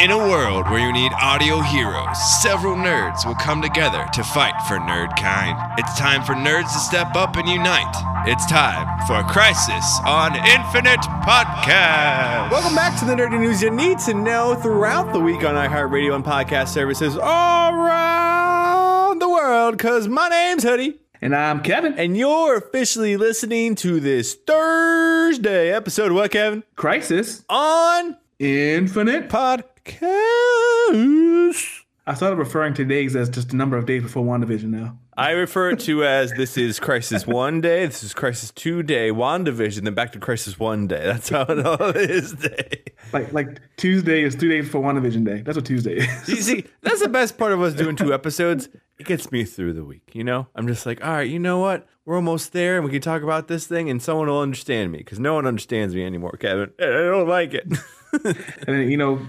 In a world where you need audio heroes, several nerds will come together to fight for nerd kind. It's time for nerds to step up and unite. It's time for Crisis on Infinite Podcast. Welcome back to the nerdy news you need to know throughout the week on iHeartRadio and podcast services all around the world. Cause my name's Hoodie. And I'm Kevin. And you're officially listening to this Thursday episode of what, Kevin? Crisis On Infinite. Podcast. I started referring to days as just a number of days before WandaVision now. I refer to as this is Crisis One Day, this is Crisis Two Day, WandaVision, then back to Crisis One Day. That's how it all is day. Like like Tuesday is two days before WandaVision Day. That's what Tuesday is. You see, that's the best part of us doing two episodes. It gets me through the week, you know? I'm just like, all right, you know what? We're almost there and we can talk about this thing and someone will understand me because no one understands me anymore, Kevin. I don't like it. and then, you know,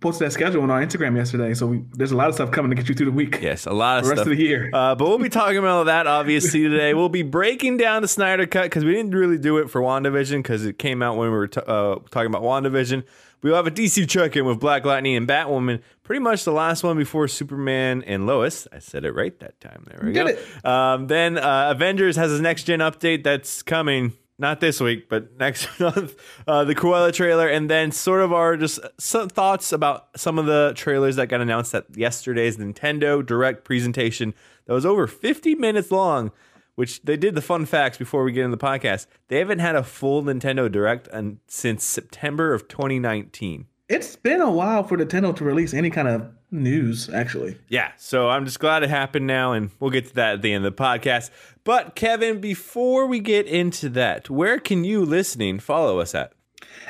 posted that schedule on our Instagram yesterday. So we, there's a lot of stuff coming to get you through the week. yes, a lot of The rest of the year. Uh, but we'll be talking about all that obviously today. We'll be breaking down the Snyder Cut because we didn't really do it for WandaVision because it came out when we were t- uh, talking about WandaVision. We'll have a DC check in with Black Lightning and Batwoman. Pretty much the last one before Superman and Lois. I said it right that time. There we Did go. it. Um, then uh, Avengers has a next gen update that's coming. Not this week, but next month. Uh, the Cruella trailer, and then sort of our just some thoughts about some of the trailers that got announced at yesterday's Nintendo Direct presentation that was over 50 minutes long. Which they did the fun facts before we get into the podcast. They haven't had a full Nintendo Direct since September of 2019. It's been a while for Nintendo to release any kind of news, actually. Yeah, so I'm just glad it happened now, and we'll get to that at the end of the podcast. But Kevin, before we get into that, where can you listening follow us at?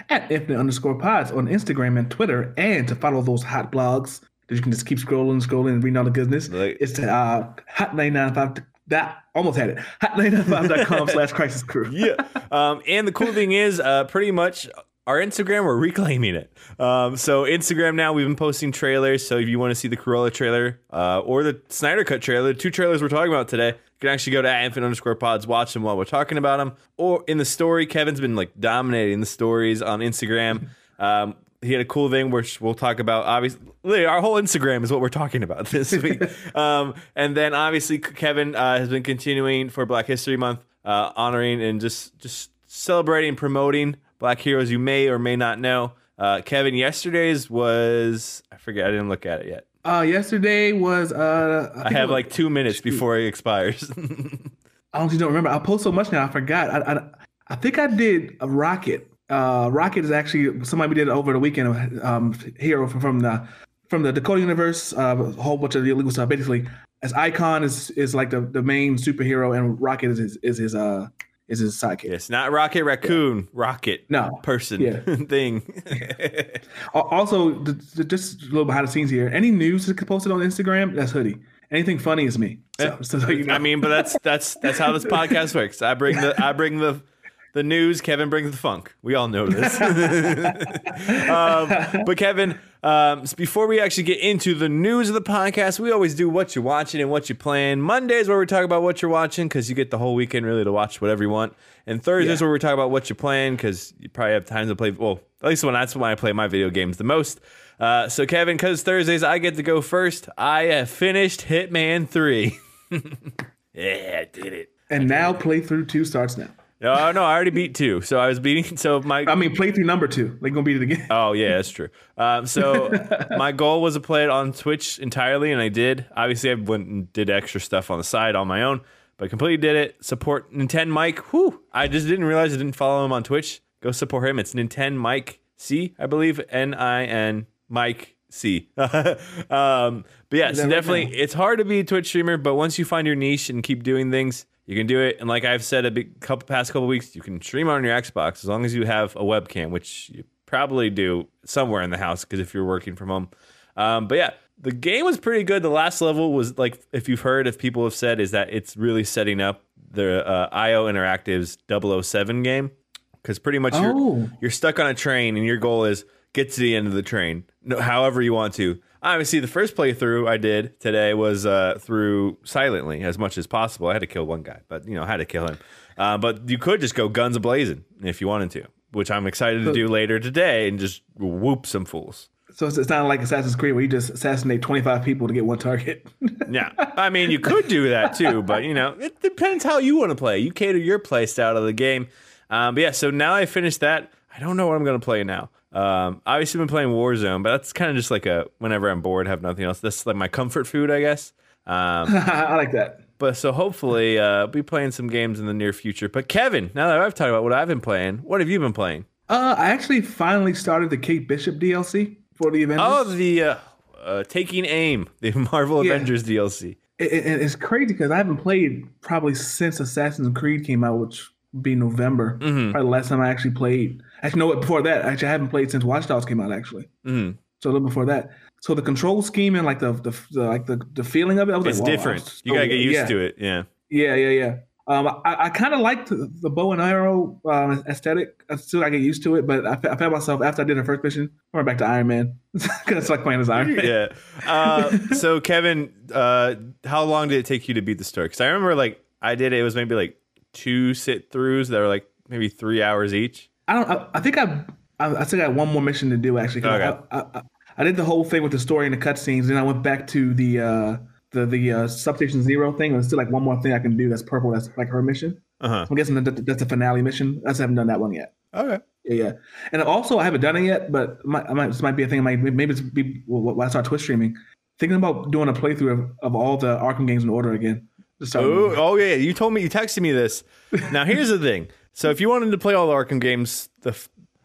At Infinite underscore pods on Instagram and Twitter. And to follow those hot blogs that you can just keep scrolling, scrolling, and reading all the goodness. Like- it's to uh, hot995. That almost had it. Hot995.com slash crisis crew. Yeah. Um, and the cool thing is, uh, pretty much our Instagram, we're reclaiming it. Um, so Instagram now, we've been posting trailers. So if you want to see the Cruella trailer uh, or the Snyder Cut trailer, the two trailers we're talking about today, you can actually go to at infinite underscore pods, watch them while we're talking about them. Or in the story, Kevin's been like dominating the stories on Instagram. Um, he had a cool thing which we'll talk about. Obviously, our whole Instagram is what we're talking about this week. um, and then obviously Kevin uh, has been continuing for Black History Month, uh, honoring and just just celebrating, and promoting Black heroes you may or may not know. Uh, Kevin, yesterday's was I forget. I didn't look at it yet. Uh, yesterday was uh, I think have was- like two minutes before it expires. I honestly don't remember. I post so much now. I forgot. I I, I think I did a rocket. Uh, rocket is actually somebody we did over the weekend. Um, hero from, from the from the Dakota universe. Uh, a whole bunch of the illegal stuff. Basically, as Icon is is like the, the main superhero, and Rocket is his is his uh is his sidekick. yes, not Rocket Raccoon, Rocket No. person Yeah. thing. Also, th- th- just a little behind the scenes here. Any news that's posted on Instagram, that's Hoodie. Anything funny is me. So, eh, so, so you know. I mean, but that's that's that's how this podcast works. I bring the I bring the the news. Kevin brings the funk. We all know this. um, but Kevin, um, before we actually get into the news of the podcast, we always do what you're watching and what you're playing. Mondays where we talk about what you're watching because you get the whole weekend really to watch whatever you want. And Thursdays Yeah. where we talk about what you're playing because you probably have time to play. Well, at least when that's when I play my video games the most. Uh, so Kevin, because Thursdays I get to go first, I have finished Hitman Three. yeah, I did it. and now playthrough two starts now. Oh no, I already beat two. So I was beating. So my I mean, playthrough number two. They gonna beat it again. oh yeah, that's true. Um, so my goal was to play it on Twitch entirely, and I did. Obviously, I went and did extra stuff on the side on my own, but I completely did it. Support Nintendo Mike. Whew, I just didn't realize I didn't follow him on Twitch. Go support him. It's Nintendo Mike C, I believe. N I N Mike C. um, but yeah, so definitely, now? it's hard to be a Twitch streamer, but once you find your niche and keep doing things, you can do it. And like I've said a big couple past couple weeks, you can stream on your Xbox as long as you have a webcam, which you probably do somewhere in the house because if you're working from home. Um, but yeah, the game was pretty good. The last level was like, if you've heard, if people have said, is that it's really setting up the uh, IO Interactive's 007 game because pretty much Oh. you're you're stuck on a train and your goal is get to the end of the train, no, however you want to. Obviously, the first playthrough I did today was uh, through silently as much as possible. I had to kill one guy, but you know, I had to kill him. Uh, but you could just go guns blazing if you wanted to, which I'm excited to do later today and just whoop some fools. So it's, it's not like Assassin's Creed where you just assassinate 25 people to get one target. Yeah, I mean, you could do that too, but you know, it depends how you want to play. You cater your play style to the game. Um, but yeah, so now I finished that. I don't know what I'm going to play now. Um, obviously, been playing Warzone, but that's kind of just like a whenever I'm bored, have nothing else. This is like my comfort food, I guess. Um, I like that. but so hopefully, uh, be playing some games in the near future. But Kevin, now that I've talked about what I've been playing, what have you been playing? Uh, I actually finally started the Kate Bishop DLC for the Avengers. Oh, the uh, uh, Taking Aim, the Marvel Yeah. Avengers DLC. It, it- it's crazy because I haven't played probably since Assassin's Creed came out, which would be November. Mm-hmm. Probably the last time I actually played. Actually, no, before that, actually, I haven't played since Watch Dogs came out. Actually, Mhm. so a little before that. So the control scheme and like the the, the like the, the feeling of it, I was It's like, wow, different. that's You gotta get used yeah. to it. Yeah. Yeah, yeah, yeah. Um, I, I kind of liked the, the bow and arrow um, aesthetic. I still I get used to it, but I, I found myself after I did the first mission, I went back to Iron Man because it's like playing as Iron Man. yeah. Uh, so Kevin, uh, how long did it take you to beat the story? Because I remember like I did it. It was maybe like two sit throughs that were like maybe three hours each. I don't. I, I think I, I I still got one more mission to do actually. Okay. I, I, did the whole thing with the story and the cutscenes, then I went back to the uh, the the uh, substation zero thing. There's still like one more thing I can do. That's purple. That's like her mission. Uh huh. I'm guessing that that's the finale mission. I haven't done that one yet. Okay. Yeah, yeah. And also, I haven't done it yet, but might, I might, this might be a thing. I might, maybe it's be well, when I start Twitch streaming. Thinking about doing a playthrough of, of all the Arkham games in order again. Oh, oh yeah. You told me. You texted me this. Now here's the thing. So if you wanted to play all the Arkham games, the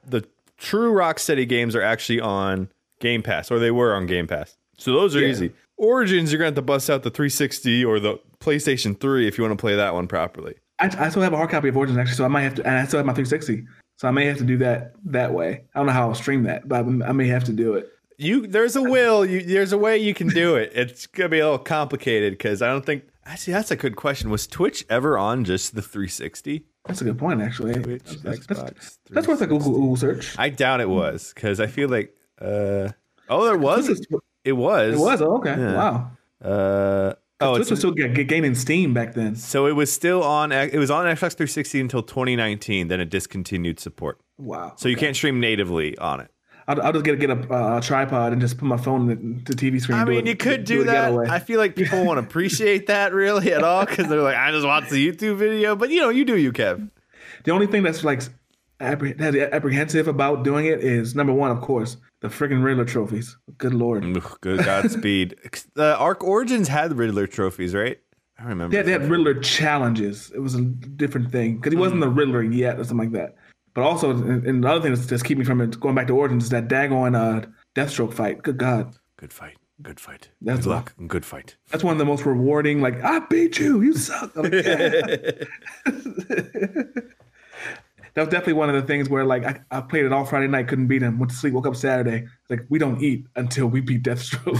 the true Rocksteady games are actually on Game Pass, or they were on Game Pass. So those are Yeah. easy. Origins, you're gonna have to bust out the 360 or the PlayStation 3 if you want to play that one properly. I, I still have a hard copy of Origins actually, so I might have to. And I still have my 360, so I may have to do that that way. I don't know how I'll stream that, but I may have to do it. You there's a will. You, there's a way you can do it. It's gonna be a little complicated because I don't think. Actually, that's a good question. Was Twitch ever on just the 360? That's a good point, actually. Twitch, That's, that's, Xbox. that's worth a Google, Google search. I doubt it was because I feel like. Uh, oh, there was. It was. It was oh, okay. Yeah. Wow. Uh, oh, Twitch it's, was still ga- ga- gaining steam back then. so it was still on. It was on Xbox 360 until 2019. Then it discontinued support. Wow. So you can't stream natively on it. I'll, I'll just get a, get a, uh, tripod and just put my phone in the, the TV screen. I mean, it- you could it do that. I feel like people won't appreciate that really at all because they're like, I just watched the YouTube video. But you know, you do you, Kev. The only thing that's like appreh- that's apprehensive about doing it is number one, of course, the freaking Riddler trophies. Good lord. Ugh, Good Godspeed. The Arc Origins had Riddler trophies, right? I remember. They had, they had Riddler challenges. It was a different thing because he wasn't the Riddler yet or something like that. But also, and, and the other thing that's just keep me from it going back to Origins is that daggone uh, Deathstroke fight. Good God, Good fight. Good fight. That's good luck. and Good fight. that's one of the most rewarding. Like I beat you, you suck. Like, "Yeah." that was definitely one of the things where like I, I played it all Friday night, couldn't beat him. Went to sleep, woke up Saturday. Like we don't eat until we beat Deathstroke.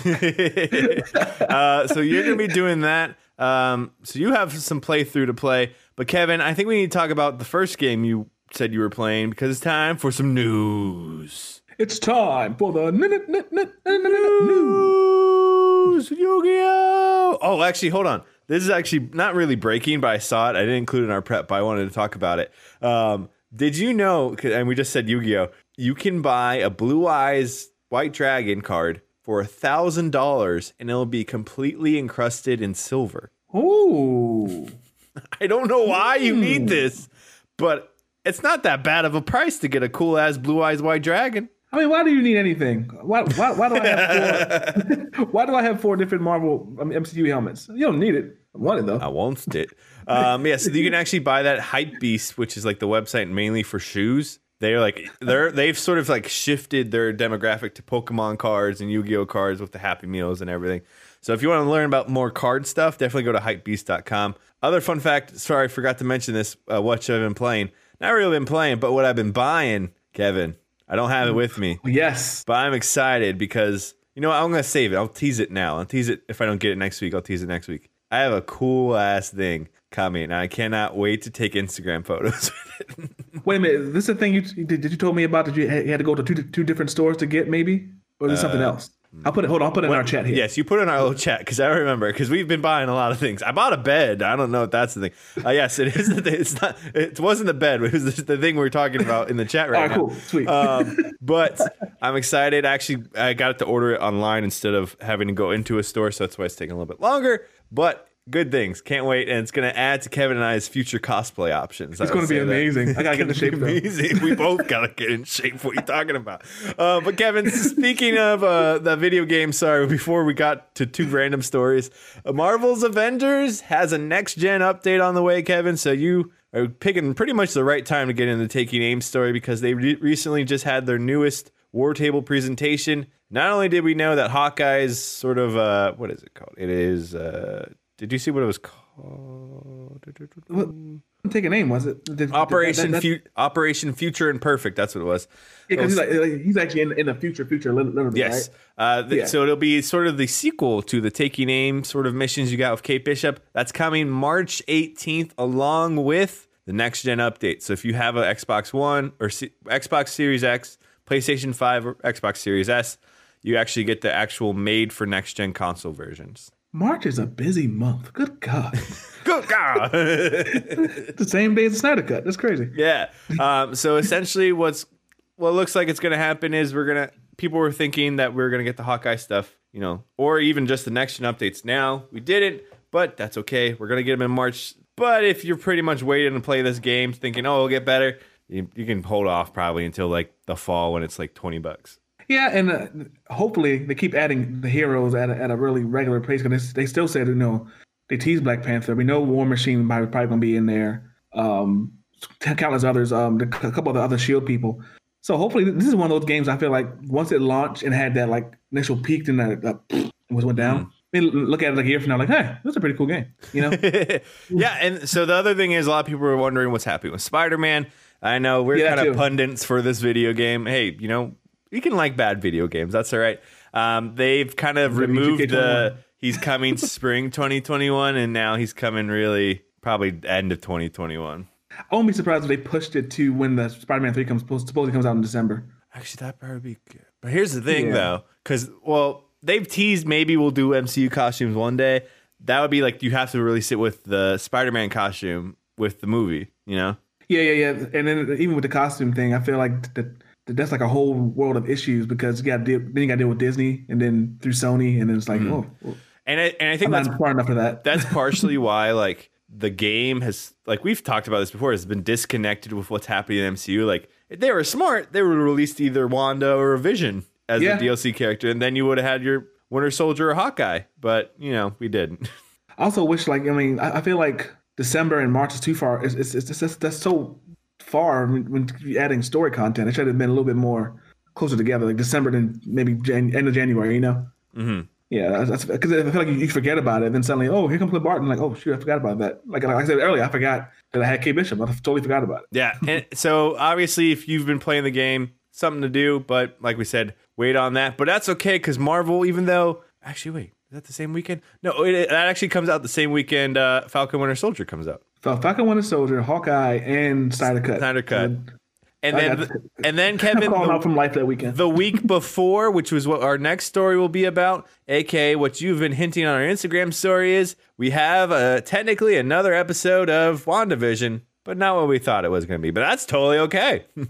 uh, so you're going to be doing that. Um, so you have some playthrough to play. But Kevin, I think we need to talk about the first game you said you were playing because it's time for some news. it's time for the news. Yu-Gi-Oh! Oh, actually, hold on. This is actually not really breaking, but I saw it. I didn't include it in our prep, but I wanted to talk about it. Um, did you know? And we just said Yu-Gi-Oh! You can buy a Blue Eyes White Dragon card for a thousand dollars, and it'll be completely encrusted in silver. Ooh. I don't know why you need this, but it's not that bad of a price to get a cool ass Blue Eyes White Dragon. I mean, why do you need anything? Why, why, why do I have four? why do I have four different Marvel um, MCU helmets? You don't need it. I want it though. I won't it. Um, yeah, so you can actually buy that Hype Beast, which is like the website mainly for shoes. They're like they're they've sort of like shifted their demographic to Pokemon cards and Yu-Gi-Oh cards with the Happy Meals and everything. So if you want to learn about more card stuff, definitely go to hypebeast.com. Other fun fact, sorry, I forgot to mention this. Uh, what should I've been playing, not really been playing, but what I've been buying, Kevin. I don't have it with me. Yes. But I'm excited because you know what? I'm gonna save it. I'll tease it now. I'll tease it if I don't get it next week. I'll tease it next week. I have a cool ass thing coming, and I cannot wait to take Instagram photos with it. Wait a minute. This is the thing you did, did you told me about that you had, to go to two two different stores to get maybe, or is it something uh, else? I'll put it. Hold on. I'll put it in our chat here. Yes, you put it in our little chat because I remember because we've been buying a lot of things. I bought a bed. I don't know if that's the thing. Uh, yes, it is. The thing. It's not. It wasn't the bed. It was the, the thing we are talking about in the chat right All right, now. cool, sweet. Um, but I'm excited. Actually, I got it to order it online instead of having to go into a store, so that's why it's taking a little bit longer. But good things. Can't wait, and it's going to add to Kevin and I's future cosplay options. It's going to be amazing. I gotta get in shape. Amazing. We both gotta get in shape. What are you talking about? Uh, but Kevin, speaking of uh, the video game, sorry, before we got to two random stories, uh, Marvel's Avengers has a next gen update on the way, Kevin. So you are picking pretty much the right time to get in the Taking Aim story because they re- recently just had their newest War Table presentation. Not only did we know that Hawkeye's sort of uh, what is it called? It is. Uh, did you see what it was called? What? Take a name. Was it Operation that- that- Fu- Operation Future Imperfect. That's what it was. Yeah, because he's like, he's actually in, in the future, future, lit- literally. Yes. Right? Uh, Yeah. So it'll be sort of the sequel to the Take Taking Aim sort of missions you got with Kate Bishop. That's coming March 18th, along with the next gen update. So if you have an Xbox One or C- Xbox Series X, PlayStation 5, or Xbox Series S, you actually get the actual made for next gen console versions. March is a busy month. Good God. Good God. the same day as the Snyder Cut. That's crazy. Yeah. Um, so essentially, what's what looks like it's going to happen is we're gonna people were thinking that we are going to get the Hawkeye stuff, you know, or even just the next gen updates. Now we didn't, but that's okay. We're going to get them in March. But if you're pretty much waiting to play this game, thinking, oh, it'll get better, you, you can hold off probably until like the fall when it's like twenty bucks. Yeah, and uh, hopefully they keep adding the heroes at a, at a really regular pace because they, they still said, you know, they tease Black Panther. We know War Machine probably, probably going to be in there. Um, countless others, um, the, a couple of the other Shield people. So hopefully this is one of those games I feel like once it launched and had that like initial peak and that uh, was went down. They look at it like a year from now, like, hey, that's a pretty cool game, you know? yeah, and so the other thing is a lot of people are wondering what's happening with Spider-Man. I know we're Yeah, kind of pundits for this video game. Hey, you know, you can like bad video games. That's all right. Um, they've kind of removed the he's coming spring 2021 and now he's coming really probably end of 2021. I won't be surprised if they pushed it to when the Spider-Man 3 comes supposedly comes out in December. Actually, that probably be good. But here's the thing Yeah. though, cuz well, they've teased maybe we'll do MCU costumes one day. That would be like you have to release it with the Spider-Man costume with the movie, you know? Yeah, yeah, yeah. And then even with the costume thing, I feel like that that's like a whole world of issues because you got to deal, then you got to deal with Disney and then through Sony and then it's like, mm-hmm. oh, well, And I, and I think I'm that's smart enough for that. that's partially why like the game has like we've talked about this before has been disconnected with what's happening in MCU. Like if they were smart, they would have released either Wanda or Vision as Yeah. a DLC character, and then you would have had your Winter Soldier or Hawkeye. But you know, we didn't. I also wish, like, I mean, I, I feel like December and March is too far. It's it's, it's, it's that's so far when, when adding story content. It should have been a little bit more closer together, like December then maybe Jan- end of January. You know. hmm Yeah, that's because I feel like you, forget about it, then suddenly, oh, here comes Clint Barton. Like, oh shoot, I forgot about that. Like, like I said earlier, I forgot that I had Kate Bishop. I totally forgot about it. Yeah, and so obviously, if you've been playing the game, something to do. But like we said, wait on that. But that's okay because Marvel, even though actually, wait, is that the same weekend? No, it, that actually comes out the same weekend. Uh, Falcon Winter Soldier comes out. So Falcon Winter Soldier, Hawkeye, and Snyder Cut. Snyder Cut. And And then, got- and then Kevin, calling the- out from life that weekend. the week before, which was what our next story will be about, aka what you've been hinting on our Instagram story is, we have uh, technically another episode of WandaVision, but not what we thought it was going to be. But that's totally okay.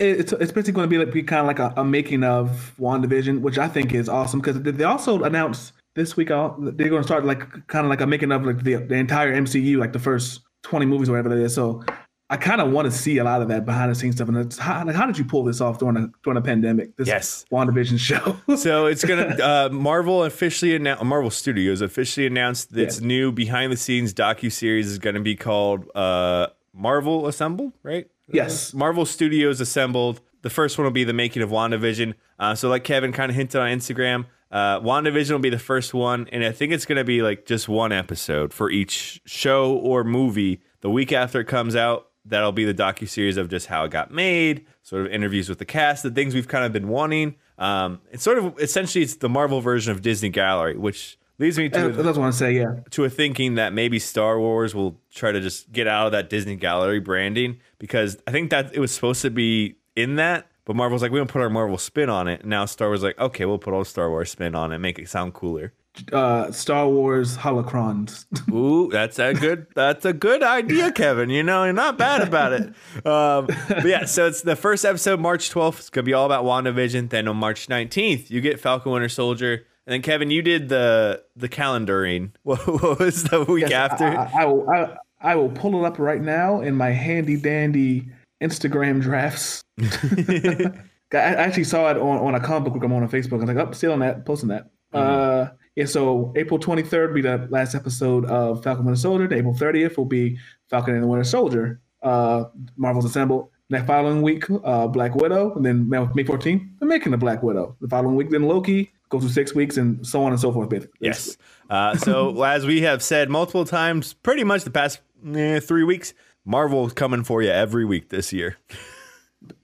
It- it's it's basically going to be like be kind of like a, a making of WandaVision, which I think is awesome because they also announced this week uh, they're going to start like kind of like a making of like the the entire MCU, like the first twenty movies or whatever that is. So I kind of want to see a lot of that behind the scenes stuff. And it's, how, like, how did you pull this off during a during a pandemic? This Yes. WandaVision show. so it's gonna uh, Marvel officially announced Marvel Studios officially announced its Yeah. new behind the scenes docu series is going to be called uh, Marvel Assembled, right? yes. Marvel Studios assembled. The first one will be the making of WandaVision. Uh, so, like Kevin kind of hinted on Instagram, uh, WandaVision will be the first one, and I think it's going to be like just one episode for each show or movie. The week after it comes out, that'll be the docu series of just how it got made, sort of interviews with the cast, the things we've kind of been wanting. Um, it's sort of essentially it's the Marvel version of Disney Gallery, which leads me to That's what I want to say. Yeah. to a thinking that maybe Star Wars will try to just get out of that Disney Gallery branding because I think that it was supposed to be in that, But Marvel's like, we don't put our Marvel spin on it. And now Star Wars like, okay, we'll put our Star Wars spin on it, make it sound cooler. Uh, Star Wars holocrons. Ooh, that's a good that's a good idea, Kevin. You know, you're not bad about it. Um, but yeah, so it's the first episode, March 12th. It's gonna be all about WandaVision. Then on March 19th, you get Falcon Winter Soldier. And then Kevin, you did the the calendaring. What, what was the week after? I, I, I will. I, I will pull it up right now in my handy dandy Instagram drafts. I actually saw it on, on a comic book I'm on on Facebook. I was like, oh, still on that, posting that. Uh, yeah, so April 23rd will be the last episode of Falcon Winter Soldier. The April 30th will be Falcon and the Winter Soldier. Uh, Marvel's Assembled. Next following week, uh, Black Widow, and then May 14th, they're making the Black Widow. The following week, then Loki, go through six weeks, and so on and so forth. Basically. Yes. Uh, so as we have said multiple times, pretty much the past eh, three weeks, Marvel is coming for you every week this year.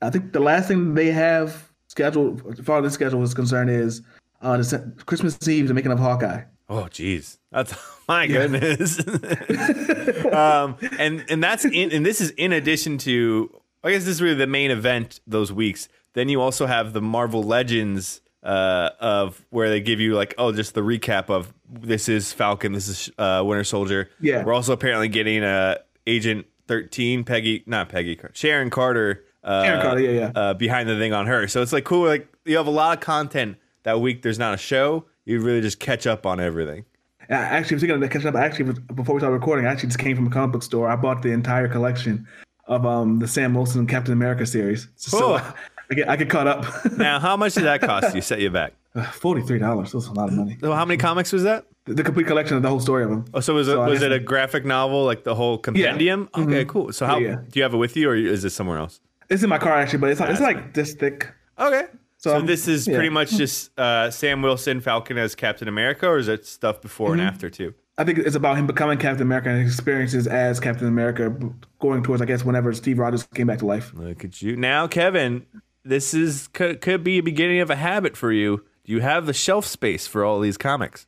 I think the last thing they have scheduled, as far as the schedule is concerned, is uh, the Christmas Eve, the making of Hawkeye. Oh, geez, that's my goodness. um, and and that's in, and this is in addition to, I guess this is really the main event those weeks. Then you also have the Marvel Legends uh, of where they give you like, oh, just the recap of this is Falcon, this is uh, Winter Soldier. Yeah. we're also apparently getting uh, Agent Thirteen, Peggy, not Peggy, Sharon Carter. Uh, Sharon Carter, yeah, yeah. Uh, behind the thing on her. So it's like cool. Like you have a lot of content that week. There's not a show. You really just catch up on everything. Actually I actually was thinking of catching up. Actually, before we started recording, I actually just came from a comic book store. I bought the entire collection of um the Sam Wilson Captain America series. So Cool. I get I get caught up. Now, how much did that cost you? Set you back. Forty three dollars. That's a lot of money. So how many comics was that? The, complete collection of the whole story of them. Oh, so was it So was it a graphic novel like the whole compendium? Okay, cool. So how Yeah, yeah. do you have it with you, or is it somewhere else? It's in my car actually, but it's like, it's like this thick. Okay. So, So, this is yeah. pretty much just uh, Sam Wilson Falcon as Captain America, or is it stuff before Mm-hmm. and after too? I think it's about him becoming Captain America and his experiences as Captain America, going towards I guess whenever Steve Rogers came back to life. Look at you now, Kevin. This is could, could be a beginning of a habit for you. Do you have the shelf space for all these comics?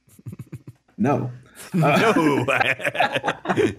No, No.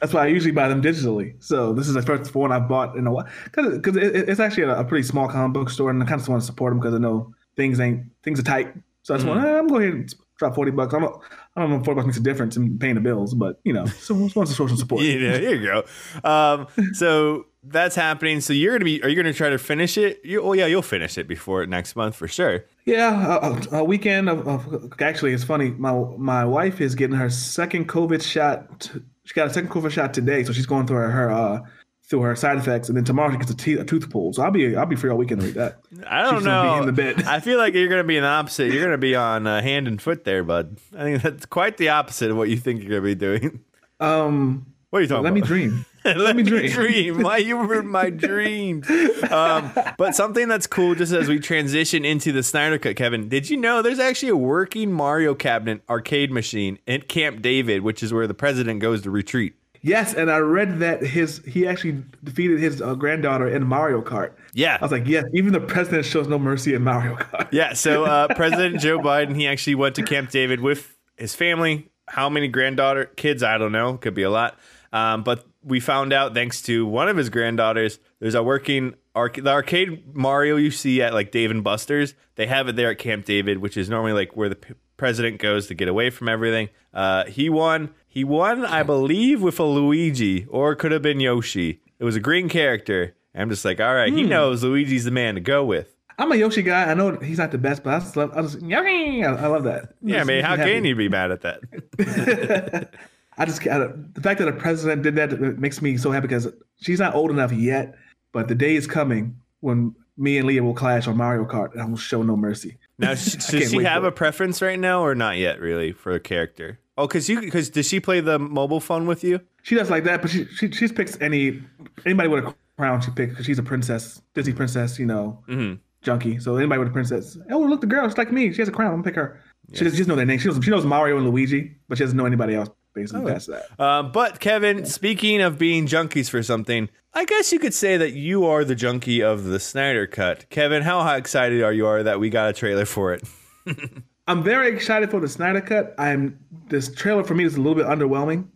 That's why I usually buy them digitally. So this is the first one I bought in a while because it, it's actually a, a pretty small comic book store, and I kind of just want to support them because I know things ain't things are tight. So I just want Mm-hmm. eh, I'm going to drop forty bucks. I'm not, I don't know if forty bucks makes a difference in paying the bills, but you know, so just wants to show some support. Yeah, here you go. Um, so that's happening. So you're gonna be? Are you gonna try to finish it? You, oh yeah, you'll finish it before next month for sure. Yeah, a, a weekend of, of actually, it's funny. My my wife is getting her second COVID shot. She got a second COVID shot today, so she's going through her, her uh through her side effects, and then tomorrow she gets a, te- a tooth pulled. So I'll be I'll be free all weekend to read that. I don't She's know. be in the bed. I feel like you're gonna be in the opposite. You're gonna be on uh, hand and foot there, bud. I think that's quite the opposite of what you think you're gonna be doing. Um, What are you talking about? let me dream. Let me me dream. dream. Why you were my dreams? Um, but something that's cool, just as we transition into the Snyder Cut, Kevin. Did you know there's actually a working Mario cabinet arcade machine at Camp David, which is where the president goes to retreat? Yes, and I read that his he actually defeated his uh, granddaughter in Mario Kart. Yeah. I was like, yes, even the president shows no mercy in Mario Kart. Yeah, so uh, President Joe Biden, he actually went to Camp David with his family. How many granddaughter kids? I don't know. Could be a lot. Um, but we found out thanks to one of his granddaughters, there's a working arc- the arcade Mario you see at like Dave and Buster's. They have it there at Camp David, which is normally like where the p- president goes to get away from everything. Uh, he won. He won, I believe, with a Luigi, or it could have been Yoshi. It was a green character. I'm just like, all right, he knows Luigi's the man to go with. I'm a Yoshi guy. I know he's not the best, but I just love I just, I, I love that. Yeah, Just man, how can you be mad at that? I just I, the fact that a president did that makes me so happy because she's not old enough yet, but the day is coming when me and Leah will clash on Mario Kart, and I will show no mercy. Now, sh- does she have a preference right now, or not yet? Really, for a character? Oh, because you because does she play the mobile phone with you? She does like that, but she she she picks any anybody with a crown she picks because she's a princess, Disney princess, you know, Mm-hmm. junkie. So anybody with a princess, oh look, the girl, she's like me. She has a crown. I'm gonna pick her. She, does, she doesn't know their name. She knows she knows Mario and Luigi, but she doesn't know anybody else. Basically, past that. Um, but Kevin, speaking of being junkies for something, I guess you could say that you are the junkie of the Snyder Cut. Kevin, how excited are you are that we got a trailer for it? I'm very excited for the Snyder Cut. I'm this trailer for me is a little bit underwhelming,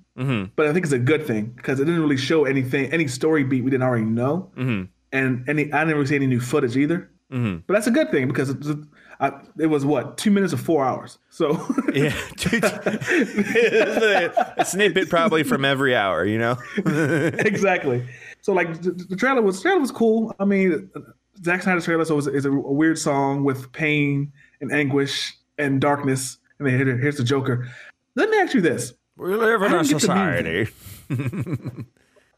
but I think it's a good thing because it didn't really show anything, any story beat we didn't already know. and any I didn't really see any new footage either. Mm-hmm. But that's a good thing because it, I, it was what two minutes or four hours. So Yeah, a, a snippet probably from every hour, you know. exactly. So like the, the trailer was trailer was cool. I mean, Zack Snyder's trailer so is, is a, a weird song with pain and anguish and darkness. And then here, here's the Joker. Let me ask you this: We live in a didn't get the society.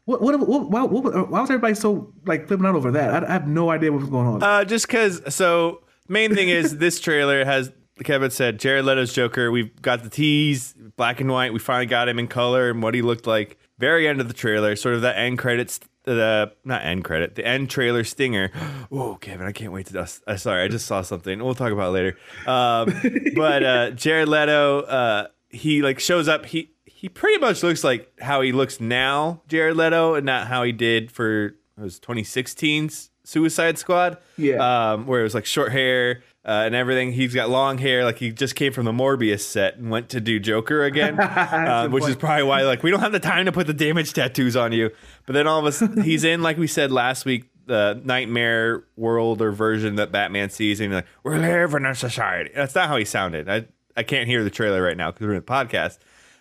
what, what, what, why, what, why was everybody so like flipping out over that? I, I have no idea what was going on. Uh, just because. So main thing is this trailer has Kevin said Jared Leto's Joker. We've got the tease, black and white. We finally got him in color and what he looked like. Very end of the trailer, sort of the end credits. The not end credit, the end trailer stinger. Oh, Kevin, I can't wait to. Uh, sorry, I just saw something. We'll talk about it later. Um, but uh, Jared Leto, uh, he like shows up. He he pretty much looks like how he looks now, Jared Leto, and not how he did for it was 2016's Suicide Squad. Yeah. Um, where it was like short hair uh, and everything. He's got long hair, like he just came from the Morbius set and went to do Joker again, uh, good which is probably why like we don't have the time to put the damage tattoos on you. But then all of us, he's in like we said last week. The nightmare world or version that Batman sees, and he's like, "We're living in a society." That's not how he sounded. I I can't hear the trailer right now because we're in the podcast.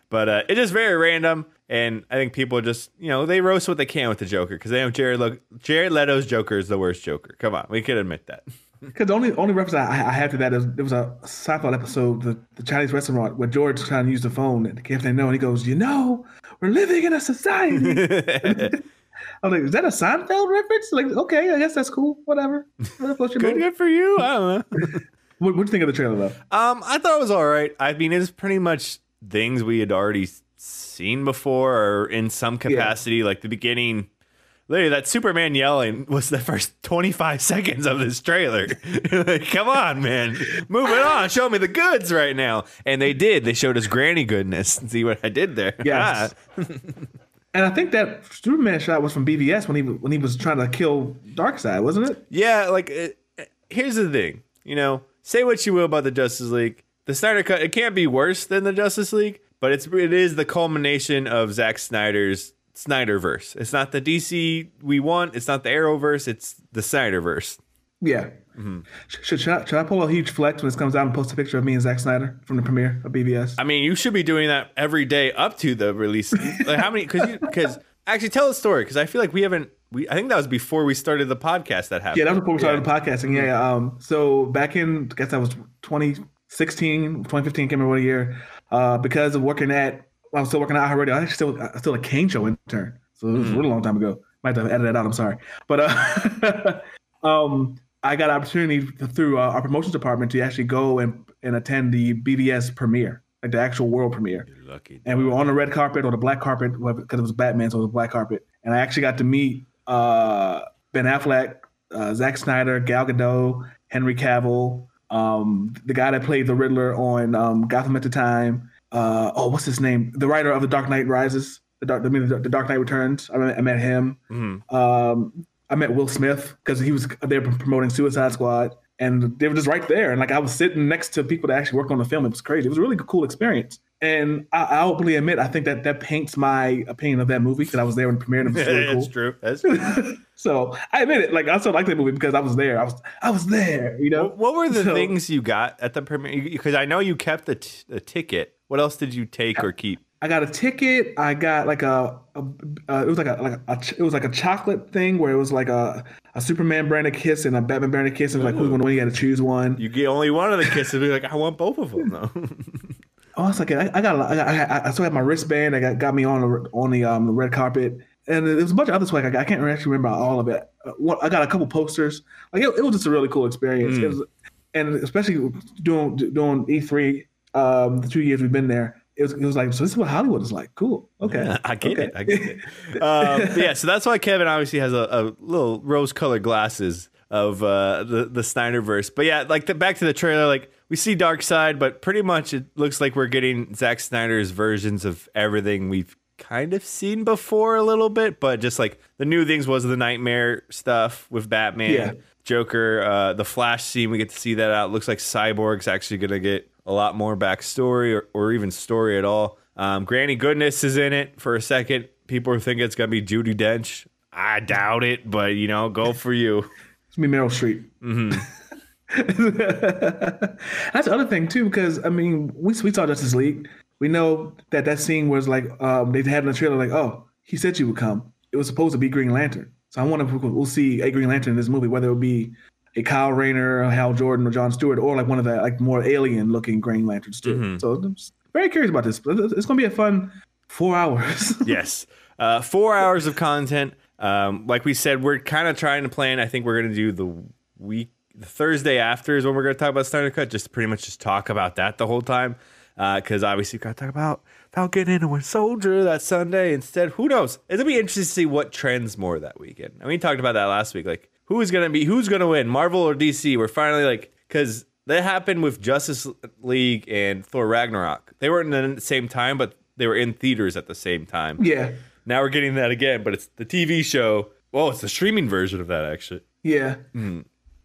But uh, it's just very random, and I think people just you know they roast what they can with the Joker because they know Jared Le- Jared Leto's Joker is the worst Joker. Come on, we can admit that. Because the only only reference I, I have to that is there was a Seinfeld episode, the, the Chinese restaurant, where George trying to use the phone and the they know, and he goes, "You know, we're living in a society." I'm like, "Is that a Seinfeld reference?" Like, okay, I guess that's cool. Whatever. Good, good for you. I don't know. What what do you think of the trailer though? Um, I thought it was all right. I mean, it's pretty much things we had already seen before, or in some capacity. Like the beginning, literally that Superman yelling was the first twenty five seconds of this trailer. like, come on, man, move it on. Show me the goods right now. And they did. They showed us granny goodness. See what I did there? Yes. Ah. And I think that Superman shot was from BVS when he when he was trying to kill Darkseid, wasn't it? Yeah, like it, here's the thing. You know, say what you will about the Justice League, the Snyder Cut it can't be worse than the Justice League, but it's it is the culmination of Zack Snyder's Snyderverse. It's not the DC we want. It's not the Arrowverse. It's the Snyderverse. Yeah. Sh- Should, should, I, should I pull a huge flex when this comes out and post a picture of me and Zack Snyder from the premiere of BVS? I mean, you should be doing that every day up to the release. like how many? Because because actually tell a story because I feel like we haven't. We I think that was before we started the podcast that happened. Yeah, that was before we started the podcasting. Yeah, yeah. Um, so back in, I guess that was 2016, 2015, can't remember what year. Uh, because of working at, I was still working at iHeartRadio. I was still, I still a Kane Show intern. So it was a really long time ago. Might have edited that out. I'm sorry, but uh, um, I got an opportunity through uh, our promotions department to actually go and and attend the BVS premiere, like the actual world premiere Lucky. and we were on the red carpet or the black carpet because it was Batman, so it was black carpet. And I actually got to meet uh, Ben Affleck, uh, Zack Snyder, Gal Gadot, Henry Cavill, um, the guy that played the Riddler on um, Gotham at the time. Uh, oh, what's his name? The writer of The Dark Knight Rises, the Dark, I mean, the, the Dark Knight Returns. I met, I met him. Mhm. Um, I met Will Smith because he was there promoting Suicide Squad, and they were just right there. And like I was sitting next to people that actually worked on the film. It was crazy. It was a really cool experience. And I, I openly admit, I think that that paints my opinion of that movie because I was there when it premiered. And it really that's true. That's true. so I admit it. Like I still like that movie because I was there. I was I was there. You know. What were the So- things you got at the premiere? Because I know you kept the, t- the ticket. What else did you take or keep? I got a ticket. I got like a, a uh, it was like a like a, ch- it was like a chocolate thing where it was like a, a Superman branded kiss and a Batman branded kiss and it was like who's gonna win? You got to choose one. You get only one of the kisses. Be like, I want both of them though. Oh, it's like I, I got, I, got I, I still had my wristband. I got, got me on the on the um the red carpet, and there was a bunch of other swag. I, got, I can't actually remember all of it. Uh, I got a couple posters. Like it, it was just a really cool experience. It was, and especially doing doing E three, um, the two years we've been there, it was it was like so. This is what Hollywood is like. Cool. Okay. I get okay. it. I get it. Um, yeah, so that's why Kevin obviously has a, a little rose-colored glasses of uh, the the Snyderverse. But yeah, like the, back to the trailer, like we see Darkseid, but pretty much it looks like we're getting Zack Snyder's versions of everything we've kind of seen before a little bit. But just like the new things was the Nightmare stuff with Batman. Yeah. Joker, uh, the Flash scene, we get to see that out. Looks like Cyborg's actually going to get a lot more backstory or, or even story at all. Um, Granny Goodness is in it for a second. People are thinking it's going to be Judi Dench. I doubt it, but you know, go for you. It's gonna be Meryl Streep. Mm-hmm. That's the other thing too, because I mean, we we saw Justice League. We know that that scene was like um, they had in the trailer, like, oh, he said she would come. It was supposed to be Green Lantern. So I wonder if we'll see a Green Lantern in this movie, whether it be a Kyle Rayner, a Hal Jordan, or John Stewart, or like one of the like more alien looking Green Lanterns too. Mhm. So I'm very curious about this. It's gonna be a fun four hours. yes. Uh, four hours of content. Um, like we said, we're kind of trying to plan. I think we're going to do the week, the Thursday after is when we're going to talk about Snyder Cut. Just pretty much just talk about that the whole time. Because obviously, we got to talk about Falcon and into a soldier that Sunday instead. Who knows? It'll be interesting to see what trends more that weekend. And we talked about that last week. Like, who is going to be, who's to win, Marvel or DC? We're finally like, because that happened with Justice League and Thor Ragnarok. They weren't in the same time, but they were in theaters at the same time. yeah, Now we're getting that again, but it's the TV show. Well, it's the streaming version of that actually. yeah. Mm-hmm.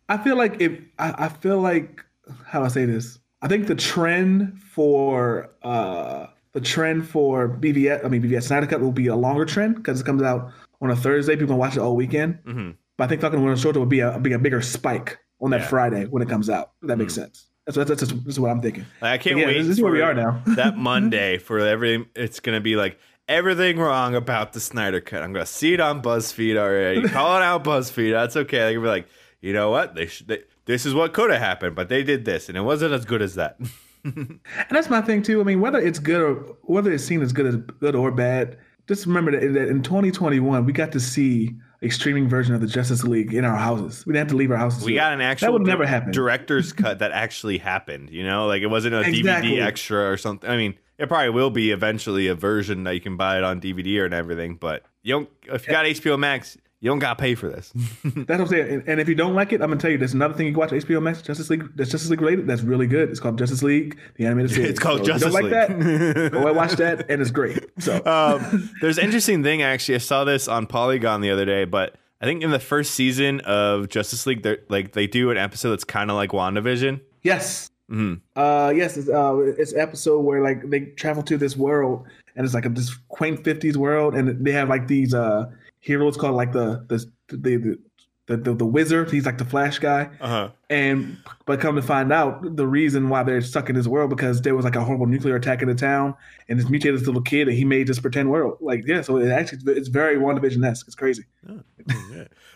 I feel like if I, I feel like how do I say this? I think the trend for uh the trend for BVS, I mean BVS Snyder Cut will be a longer trend because it comes out on a Thursday. People can watch it all weekend. Mhm. But I think Falcon Winter Soldier will be a be a bigger spike on that Yeah. Friday when it comes out. If that makes hmm. sense. That's that's, that's, that's, what I'm thinking. I can't yeah, wait. this is where we are now. that Monday for everything. It's gonna be like everything wrong about the Snyder Cut. I'm gonna see it on BuzzFeed already. Calling out BuzzFeed. That's okay. They're gonna be like, you know what? They should. They, this is what could have happened, but they did this, and it wasn't as good as that. And that's my thing too. I mean, whether it's good or whether it's seen as good as good or bad, just remember that, that in 2021 we got to see a streaming version of the Justice League in our houses. We didn't have to leave our houses. We got an actual that would never happen. director's cut that actually happened. You know, like it wasn't a Exactly. DVD extra or something. I mean, it probably will be eventually a version that you can buy it on DVD and everything. But you don't. If you got HBO Max, you don't got to pay for this. That's what I'm saying. And, and if you don't like it, I'm gonna tell you there's another thing you can watch HBO Max Justice League that's Justice League related. That's really good. It's called Justice League, the animated series. It's called if you Justice don't like League. that, go and watch that, and it's great. So um, there's an interesting thing actually. I saw this on Polygon the other day, but I think in the first season of Justice League, like they do an episode that's kind of like WandaVision. yes, Mhm. uh, yes, it's, uh, it's an episode where like they travel to this world, and it's like a, this quaint 50s world, and they have like these uh heroes called like the the the the, the, the, the wizard. He's like the Flash guy. Uh huh. And but come to find out, the reason why they're stuck in this world because there was like a horrible nuclear attack in the town, and this mutated this little kid, and he made this pretend world. Like yeah, so it actually it's very one WandaVision esque. It's crazy.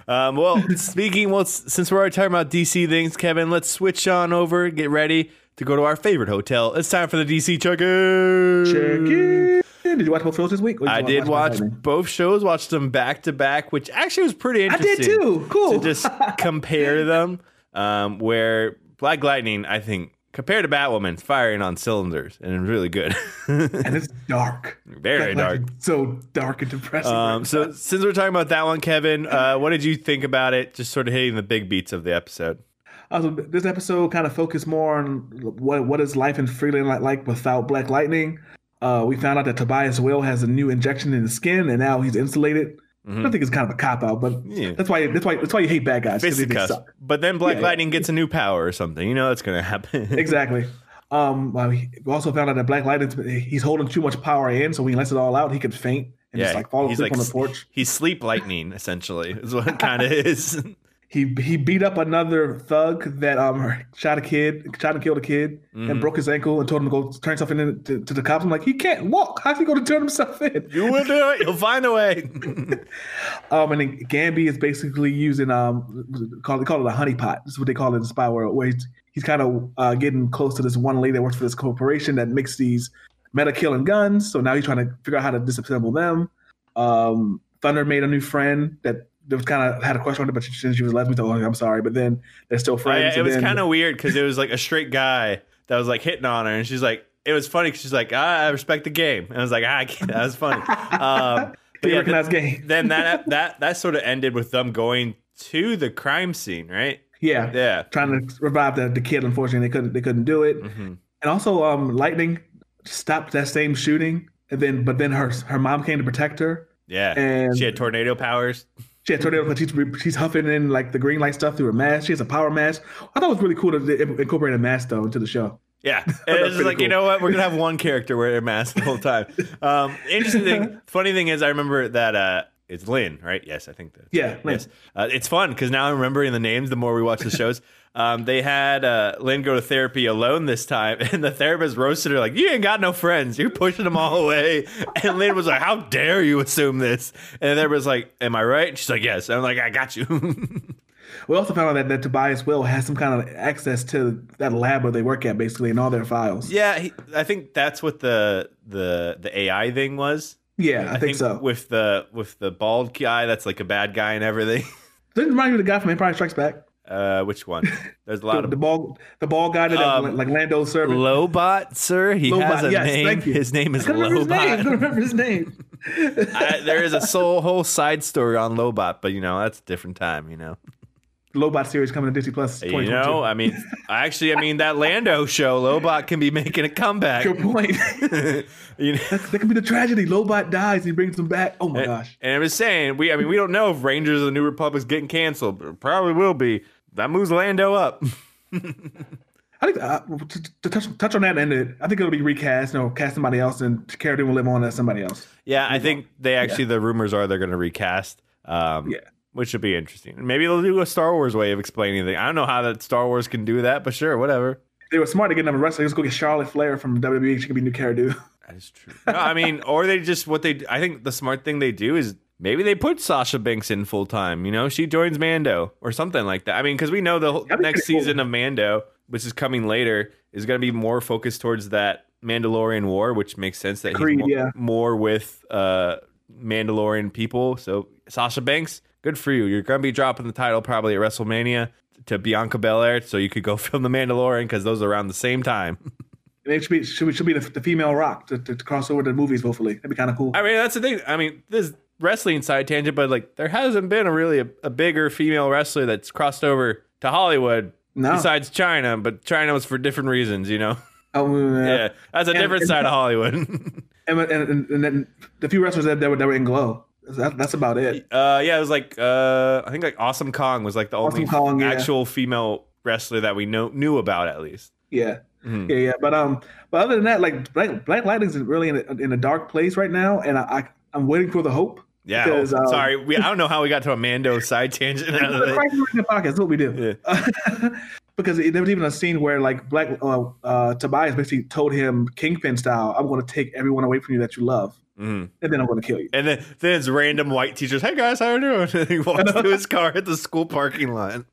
Um, well, speaking, well, since we're already talking about DC things, Kevin, let's switch on over, get ready to go to our favorite hotel. It's time for the DC check-in. check in. Did you watch both shows this week? I did watch Lightning? both shows, watched them back to back, which actually was pretty interesting. I did too. Cool. To just compare them, um, where Black Lightning, I think, compared to Batwoman, it's firing on cylinders and it's really good. and it's dark. Very Black dark. So dark and depressing. Um, so since we're talking about that one, Kevin, uh, what did you think about it? Just sort of hitting the big beats of the episode. Also, this episode kind of focused more on what what is life in Freeland like, like without Black Lightning. Uh, we found out that Tobias Whale has a new injection in his skin, and now he's insulated. I think it's kind of a cop out, but Mm-hmm. Yeah. that's why that's why that's why you hate bad guys. they suck. But then Black Yeah, yeah. Lightning gets a new power or something. You know that's going to happen. Exactly. Um, we also found out that Black Lightning he's holding too much power in, so when he lets it all out, he could faint and just like fall asleep like on the porch. He's sleep lightning, essentially, is what it kind of is. He he beat up another thug that um shot a kid, shot and killed a kid, Mm-hmm. and broke his ankle and told him to go turn himself in to, to the cops. I'm like, he can't walk. How's he going to turn himself in? you will do it. You'll find a way. Um, and then Gambi is basically using um, call they call it a honeypot. This is what they call it in the spy world, where he's he's kind of uh, getting close to this one lady that works for this corporation that makes these meta killing guns. So now he's trying to figure out how to disassemble them. Um, Thunder made a new friend that was kind of had a question on it, but she, she was lesbian. So I'm sorry, but then they're still Oh, friends. yeah, it was kind of weird because it was like a straight guy that was like hitting on her, and she's like, it was funny because she's like, ah, I respect the game, and I was like, ah, I can't. that was funny. Um, but yeah, recognized th- game. then that that that sort of ended with them going to the crime scene, right? yeah, Yeah. trying to revive the, the kid. Unfortunately, they couldn't they couldn't do it. hmm And also, um, Lightning stopped that same shooting, and then but then her her mom came to protect her. Yeah. And- she had tornado powers. She had tornado, but she's she's huffing in like the green light stuff through her mask. She has a power mask. I thought it was really cool to incorporate a mask though into the show. Yeah, it's just like you know what, we're gonna have one character wear a mask the whole time. Um, interesting thing, funny thing is, I remember that uh, it's Lynn, right? Yes, I think that. Yeah, Lynn. Yes. Uh, it's fun because now I'm remembering the names the more we watch the shows. Um, they had uh, Lynn go to therapy alone this time, and the therapist roasted her like, "You ain't got no friends. You're pushing them all away." And Lynn was like, "How dare you assume this?" And the therapist was like, "Am I right?" And she's like, "Yes." And I'm like, "I got you." We also found out that, that Tobias Whale has some kind of access to that lab where they work at, basically, and all their files. yeah, he, I think that's what the the the AI thing was. Yeah, I, think, so. With the with the bald guy, that's like a bad guy and everything. Doesn't remind you of the guy from Empire Strikes Back? Uh, which one? There's a lot The, of the ball, the ball guy that Um, like Lando servant. Lobot, sir. He Lobot, has a yes, name. His name I is couldn't remember name. I don't remember his name. I, there is a soul, whole side story on Lobot, but you know that's a different time. You know, Lobot series coming to Disney Plus. you know. I mean, actually, I mean that Lando show, Lobot can be making a comeback. Good point. you know. that could be the tragedy. Lobot dies he brings him back. Oh my gosh. And I was saying, we, I mean, we don't know if Rangers of the New Republic's getting canceled, but it probably will be. That moves Lando up. I think uh, to, to touch, touch on that end, it, I think it'll be recast. You know, cast somebody else, and Cara Dune will live on as somebody else. Yeah, I think they actually the rumors are they're going to recast. Um, Yeah. Which would be interesting. Maybe they'll do a Star Wars way of explaining things. I don't know how that Star Wars can do that, but sure, whatever. They were smart to get them another wrestler. Let's go get Charlotte Flair from WWE. She could be new Cara Dune. That is true. No, I mean, or they just what they. I think the smart thing they do is maybe they put Sasha Banks in full time. You know, she joins Mando or something like that. I mean, because we know the whole, next pretty cool. season of Mando, which is coming later, is going to be more focused towards that Mandalorian war, which makes sense that Creed, he's more, yeah. more with uh, Mandalorian people. So Sasha Banks, good for you. You're going to be dropping the title probably at WrestleMania to Bianca Belair, so you could go film the Mandalorian because those are around the same time. And it should be should, be- should be the, the female Rock to, to, cross over to the movies. Hopefully, that'd be kind of cool. I mean, that's the thing. I mean, this wrestling side tangent, but like, there hasn't been a really a, a bigger female wrestler that's crossed over to Hollywood No. besides Chyna. But Chyna was for different reasons, you know. Oh, mm, Yeah, that's a And- different and- side of Hollywood. and, and, and, and then the few wrestlers that, that, were, that were in Glow. That, that's about it. uh, yeah, it was like uh, I think like Awesome Kong was like the only Awesome Kong, yeah. actual female wrestler that we know knew about at least. Yeah. Mhm. Yeah, yeah, but um, but other than that, like Black Black Lightning's really in a, in a dark place right now, and I, I I'm waiting for the hope. Yeah, Because, um, sorry, we, I don't know how we got to a Mando side tangent. out of The it. Crisis in the podcast. That's what we do. because there was even a scene where like Black uh, uh, Tobias basically told him Kingpin style, "I'm going to take everyone away from you that you love, Mhm. and then I'm going to kill you." And then, then it's random white teachers. Hey guys, how are you doing? And he walks to his car at the school parking lot.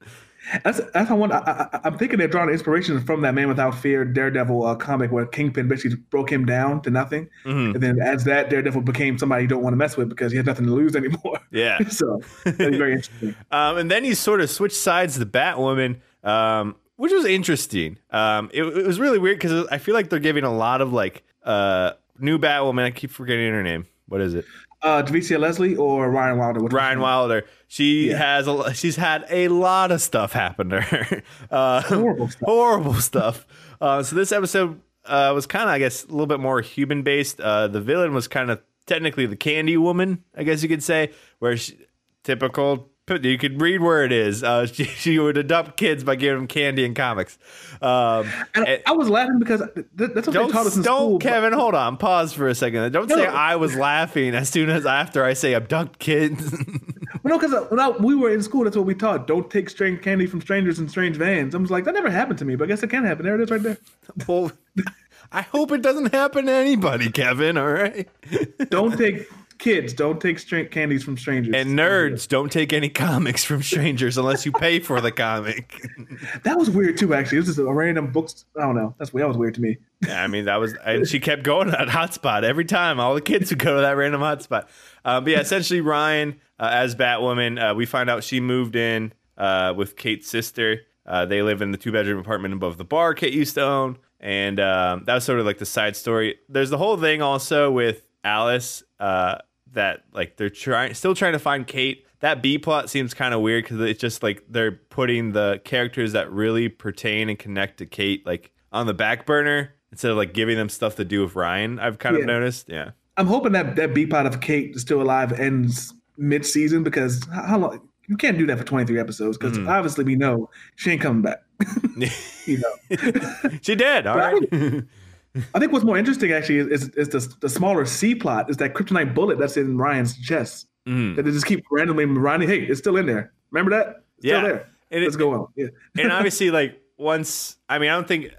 That's that's how one. I, I, I'm thinking they're drawing inspiration from that Man Without Fear Daredevil uh, comic where Kingpin basically broke him down to nothing, Mhm. and then as that Daredevil became somebody you don't want to mess with because he has nothing to lose anymore. Yeah. so very interesting. Um, and then he sort of switched sides to Batwoman, um, which was interesting. Um, it, it was really weird because I feel like they're giving a lot of like uh, new Batwoman. I keep forgetting her name. What is it? Uh, Javicia Leslie or Ryan Wilder? Which Ryan? Wilder. She Yeah. has a, she's had a lot of stuff happen to her. Uh, Horrible stuff. Horrible stuff. Uh, so this episode uh, was kind of, I guess, a little bit more human based. Uh, the villain was kind of technically the Candy Woman, I guess you could say, where she, typical. You could read where it is. Uh, she, she would adopt kids by giving them candy and comics. Um, And and- I was laughing because th- that's what they taught us in school. don't school. but- Kevin, hold on. Pause for a second. Don't say No. I was laughing as soon as after I say abduct kids. Well, no, because when I, we were in school, that's what we taught. Don't take strange candy from strangers in strange vans. I was like, that never happened to me, but I guess it can happen. There it is, right there. Well, I hope it doesn't happen to anybody, Kevin. All right. Don't take kids. Don't take strange candies from strangers. And nerds, don't take any comics from strangers unless you pay for the comic. that was weird too. Actually, it was just a random books. I don't know. That's that was weird to me. Yeah, I mean, that was, and she kept going to that hotspot every time. All the kids would go to that random hotspot. Um, but yeah, essentially, Ryan uh, as Batwoman, uh, we find out she moved in uh, with Kate's sister. Uh, they live in the two bedroom apartment above the bar Kate used to own. And um, that was sort of like the side story. There's the whole thing also with Alice uh, that like they're trying, still trying to find Kate. That B plot seems kind of weird because it's just like they're putting the characters that really pertain and connect to Kate like on the back burner instead of like giving them stuff to do with Ryan. I've kind of noticed. Yeah. I'm hoping that that B plot of Kate still alive ends mid season because how long? You can't do that for 23 episodes because Mhm. obviously we know she ain't coming back. you know. she did. All But I right. I think what's more interesting actually is, is, is the, the smaller C plot is that kryptonite bullet that's in Ryan's chest. Mhm. That they just keep randomly reminding, hey, it's still in there. Remember that? It's Yeah. Still there. And it- Let's go on. Yeah. and obviously, like once, I mean, I don't think,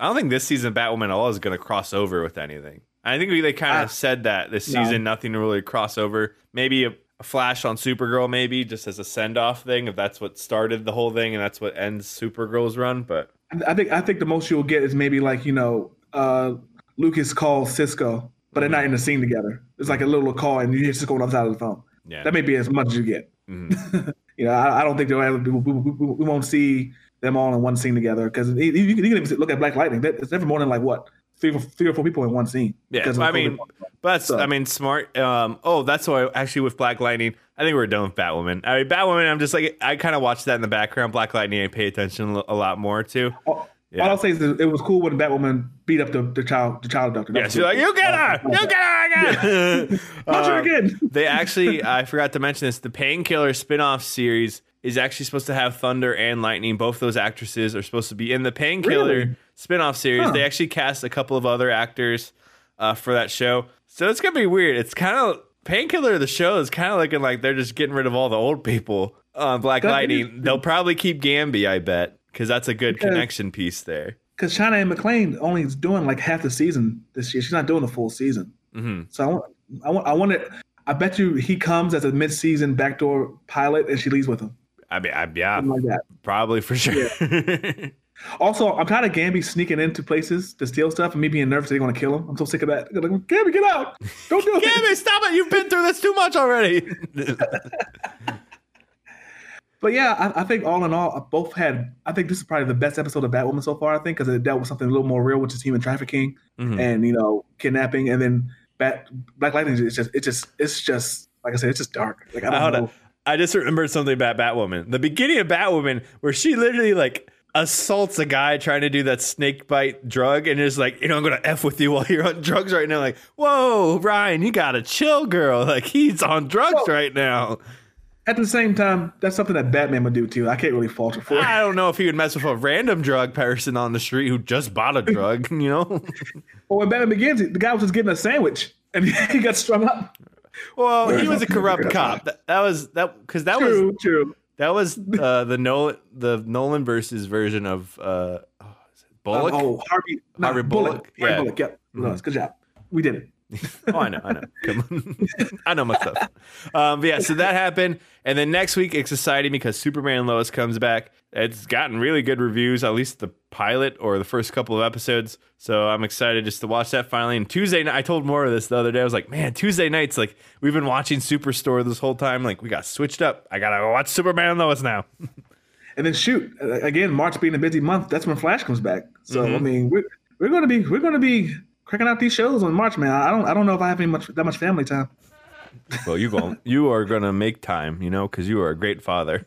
I don't think this season of Batwoman at all is going to cross over with anything. I think we they kind Ah. of said that this No. season, nothing to really cross over. Maybe a, a flash on Supergirl, maybe just as a send off thing, if that's what started the whole thing and that's what ends Supergirl's run. But I think I think the most you'll get is maybe like you know, uh, Lucas calls Cisco, but they're not in the scene together. It's like a little call, and you hear Cisco on the other side of the phone. yeah, That may be as much as you get. Mhm. You know, I, I don't think they'll ever. We, we, we, we won't see them all in one scene together because you, you can even look at Black Lightning. That, it's never more than like what three, three or four people in one scene. Yeah, I COVID. mean, But So- I mean, smart. Um, oh, that's why actually with Black Lightning, I think we're done with Batwoman. I mean, Batwoman, I'm just like, I kind of watch that in the background. Black Lightning, I pay attention a lot more to. all, Yeah. all I'll say is it was cool when Batwoman beat up the, the child the child doctor. That Yeah, she's cool. like, you get her, you get her again. Punch her Uh, again. they actually, I forgot to mention this. The Painkiller spin-off series is actually supposed to have Thunder and Lightning. Both those actresses are supposed to be in the Painkiller Really? spin-off series. Huh. They actually cast a couple of other actors uh, for that show, so it's gonna be weird. It's kind of Painkiller. The show is kind of looking like they're just getting rid of all the old people on Black That is- Lightning. They'll probably keep Gambi, I bet, because that's a good Because- connection piece there. Because China Anne McClain only is doing like half the season this year. She's not doing the full season. hmm So I want, I want, I want it. I bet you he comes as a mid-season backdoor pilot, and she leaves with him, I mean, I, yeah, something like that. probably for sure. Also, I'm tired of Gambi sneaking into places to steal stuff and me being nervous they're going to kill him. I'm so sick of that. Like, Gambi, get out! Don't do it. Gammy, stop it! You've been through this too much already. But yeah, I, I think all in all, I both had. I think this is probably the best episode of Batwoman so far. I think because it dealt with something a little more real, which is human trafficking Mhm. and you know kidnapping, and then Bat Black Lightning is just it's just it's just like I said, it's just dark. Like I don't know. I just remembered something about Batwoman. The beginning of Batwoman, where she literally like assaults a guy trying to do that snake bite drug, and is like, you know, I'm gonna f with you while you're on drugs right now. Like, whoa, Ryan, you gotta chill, girl. Like he's on drugs Well- right now. At the same time, that's something that Batman would do too. I can't really falter for it. I don't know if he would mess with a random drug person on the street who just bought a drug. You know. But when Batman begins, the guy was just getting a sandwich and he got strung up. Well, he was a corrupt cop. That, that was that because that was True, true. That was uh, the Nolan the Nolan versus version of uh, oh, is it Bullock. Um, oh, Harvey, no, Harvey Bullock. Bullock? Harvey Yeah. Bullock. Yep. No, good job. We did it. Oh, I know, I know. Come on. I know my stuff. Um, but yeah, so that happened, and then next week it's exciting because Superman Lois comes back. It's gotten really good reviews, at least the pilot or the first couple of episodes. So I'm excited just to watch that finally. And Tuesday night, I told more of this the other day. I was like, man, Tuesday nights, like we've been watching Superstore this whole time. Like we got switched up. I gotta watch Superman Lois now. And then shoot again. March being a busy month, that's when Flash comes back. So Mm-hmm. I mean, we're we're gonna be we're gonna be cracking out these shows on March, man. I don't I don't know if I have any much that much family time. well, you won't. You are gonna make time, you know, because you are a great father.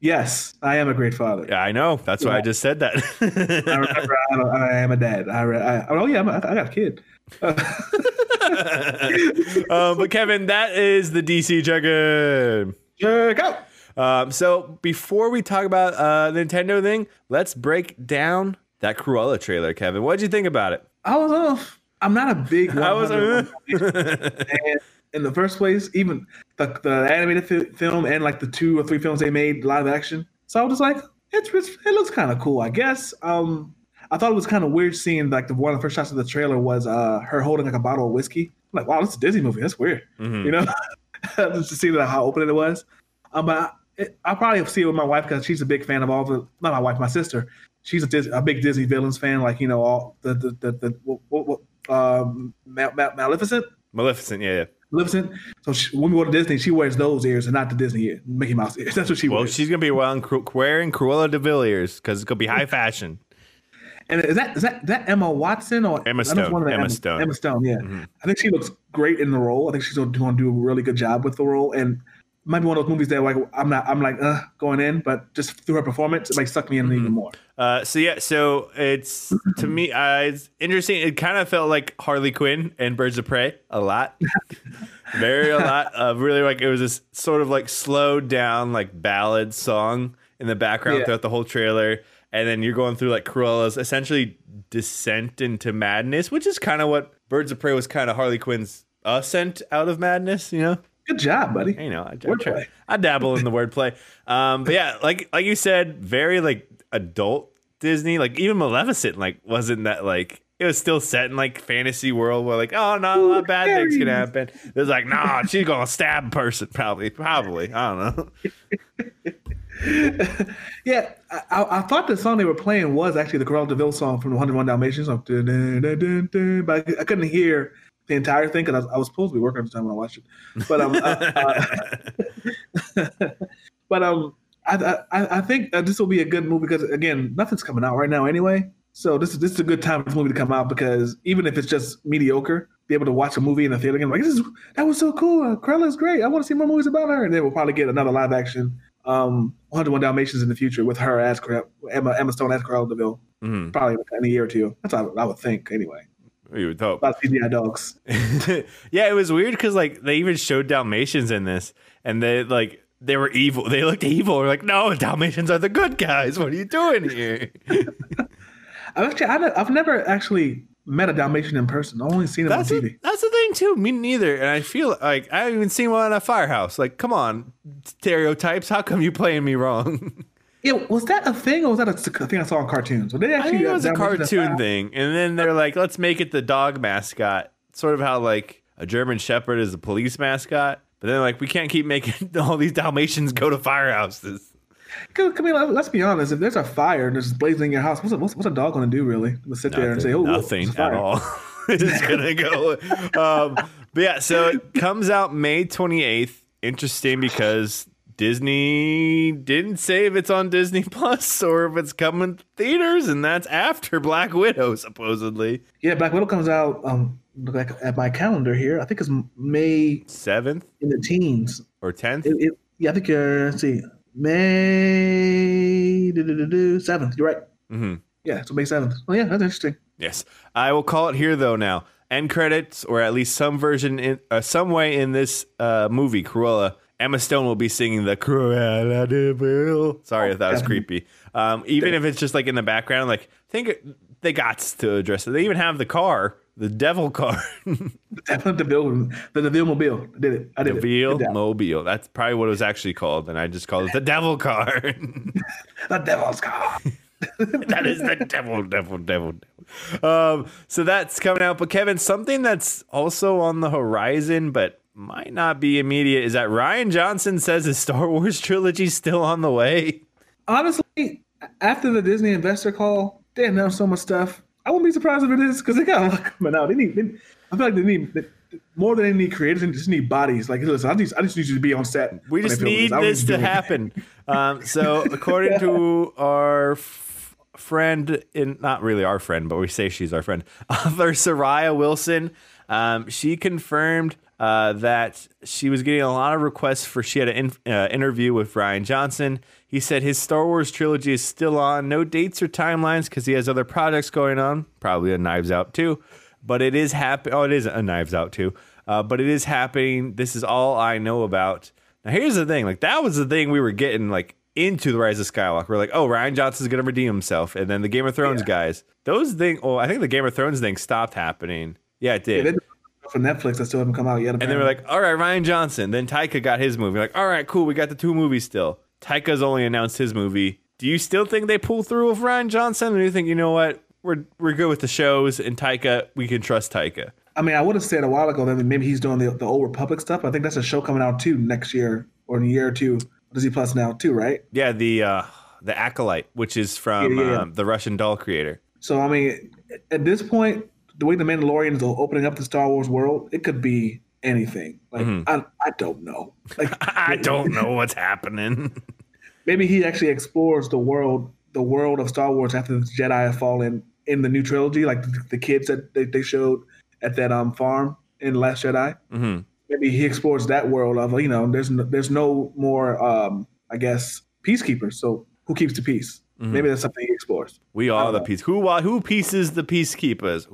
Yes, I am a great father. Yeah, I know. That's why I just said I that. remember I, don't- I am a dad. I, I oh yeah, I'm a, I got a kid. um, but Kevin, that is the DC check-in. Check out. Um, so before we talk about uh, the Nintendo thing, let's break down that Cruella trailer, Kevin. What did you think about it? I was off. I'm not a big. I was. and in the first place, even the, the animated fi- film and like the two or three films they made live action. So I was just like, it's, it's it looks kind of cool, I guess. Um, I thought it was kind of weird seeing like the one of the first shots of the trailer was uh her holding like a bottle of whiskey. I'm like, wow, this is a Disney movie. That's weird, Mhm. you know. just to see that how open it was. Um, but I, it, I'll probably see it with my wife because she's a big fan of all the not my wife, my sister. She's a, Dis, a big Disney villains fan, like you know all the the the, the what, what, um, Mal, Mal, Maleficent. Maleficent, yeah, yeah. Maleficent. So she, when we go to Disney, she wears those ears and not the Disney ear, Mickey Mouse ears. That's what she Well, wears. Well, she's gonna be wearing, wearing Cruella de Villiers because it's gonna be high fashion. and is that is that that Emma Watson or Emma Stone. one of the Emma Emma Stone. Emma Stone. Yeah, Mhm. I think she looks great in the role. I think she's going to do a really good job with the role, and might be one of those movies that like I'm not I'm like uh, going in, but just through her performance, it like sucked me in Mm-hmm. even more. Uh, so yeah, so it's to me, uh, it's interesting. It kind of felt like Harley Quinn and Birds of Prey a lot, very a lot. Of really like it was this sort of like slowed down like ballad song in the background Yeah. throughout the whole trailer, and then you're going through like Cruella's essentially descent into madness, which is kind of what Birds of Prey was kind of Harley Quinn's ascent out of madness, you know. Good job, buddy. You know, I, I, try- I dabble in the wordplay. Um, but yeah, like like you said, very like adult Disney. Like even Maleficent, like wasn't that like it was still set in like fantasy world where like oh no, Ooh, not bad things can happen. It was like nah, she's gonna stab a person probably, probably. I don't know. Yeah, I, I, thought the song they were playing was actually the Cruella de Vil song from the 101 Dalmatians. Like, dun, dun, dun, dun, dun, but I couldn't hear the entire thing because I, was- I was supposed to be working at the time when I watched it. But um, uh, uh, but um, I, I I think uh, this will be a good movie because again, nothing's coming out right now anyway. So this is this is a good time for this movie to come out because even if it's just mediocre, be able to watch a movie in the theater again, like this is that was so cool. Uh, Cruella is great. I want to see more movies about her, and then we'll probably get another live action um 101 Dalmatians in the future with her as Cruella, Emma Emma Stone as Cruella de Vil, Mhm. probably in a year or two. That's what I would think anyway. You would hope. About CGI dogs. yeah, it was weird because like they even showed Dalmatians in this, and they like they were evil. They looked evil. We're like, no, Dalmatians are the good guys. What are you doing here? I've actually I've never actually met a Dalmatian in person. I've only seen them That's on a, TV. that's the thing too. Me neither. And I feel like I haven't even seen one in a firehouse. Like, come on, stereotypes. How come you playing me wrong? Yeah, was that a thing or was that a, a thing I saw in cartoons? Were they I actually think it was a cartoon thing, and then they're like, let's make it the dog mascot. Sort of how like a German Shepherd is the police mascot. But then like we can't keep making all these Dalmatians go to firehouses. Cause, I mean, let- let's be honest. If there's a fire and there's blazing in your house, what's a, what's, what's a dog going to do really? Just sit there and say, "Oh, nothing at all. it's gonna go. Um, but yeah, so it comes out May 28th. Interesting because Disney didn't say if it's on Disney Plus or if it's coming to theaters, and that's after Black Widow, supposedly Yeah, Black Widow comes out. Um, look like at my calendar here. I think it's May seventh in the teens. or tenth. Yeah, I think you're. Let's see, May seventh. You're right. Mm-hmm. Yeah, so May seventh. Oh yeah, that's interesting. Yes, I will call it here though. Now, end credits, or at least some version in uh, some way in this uh, movie, Cruella. Emma Stone will be singing the Cruella de Vil. Sorry if that was creepy. Um, even if it's just like in the background, like I think it- they got to address it. They even have the car, the devil car, the bill, the Deville Mobile. I did it. I did the it. Mobile. That's probably what it was actually called, and I just called it the devil car. The Devil's car. that is the devil, devil, devil, devil. Um, so that's coming out. But Kevin, something that's also on the horizon, but might not be immediate, is that Rian Johnson says his Star Wars trilogy's still on the way. Honestly, after the Disney investor call, they announced so much stuff. I wouldn't be surprised if it is because they got a lot coming out. They need. They, I feel like they need they, more than they need creators. They just need bodies. Like, listen, I just, I just need you to be on set. We just need don't this to happen. Um, so, according to our f- friend, in not really our friend, but we say she's our friend, author Soraya Wilson, um, she confirmed uh, that she was getting a lot of requests for. She had an in, uh, interview with Rian Johnson. He said his Star Wars trilogy is still on, no dates or timelines because he has other projects going on, probably a Knives Out too. But it is happening. Oh, it is a Knives Out too. Uh, but it is happening. This is all I know about. Now here's the thing, like that was the thing we were getting like into the Rise of Skywalker. We're like, oh, Rian Johnson's gonna redeem himself, and then the Game of Thrones guys, those thing. Oh, I think the Game of Thrones thing stopped happening. Yeah, it did. Yeah, for Netflix that still haven't come out yet. and they were like, all right, Rian Johnson. Then Taika got his movie. Like, all right, cool, we got the two movies still. Taika's only announced his movie. Do you still think they pull through with Rian Johnson, or do you think you know what? We're we're good with the shows, and Taika, we can trust Taika. I mean, I would have said a while ago that maybe he's doing the, the Old Republic stuff. I think that's a show coming out too next year or in a year or two. Disney Plus now too, right? Yeah, the uh, the Acolyte, which is from Yeah, yeah, yeah. Um, the Russian doll creator. So I mean, at this point, the way the Mandalorian are opening up the Star Wars world, it could be anything. Like I, I don't know. Like I don't know what's happening. maybe he actually explores the world, the world of Star Wars after the Jedi have fallen in the new trilogy, like the, the kids that they, they showed at that um farm in Last Jedi. hmm Maybe he explores that world of you know, there's no, there's no more um I guess peacekeepers. So who keeps the peace? Maybe that's something We are the peace. Who who pieces the peacekeepers?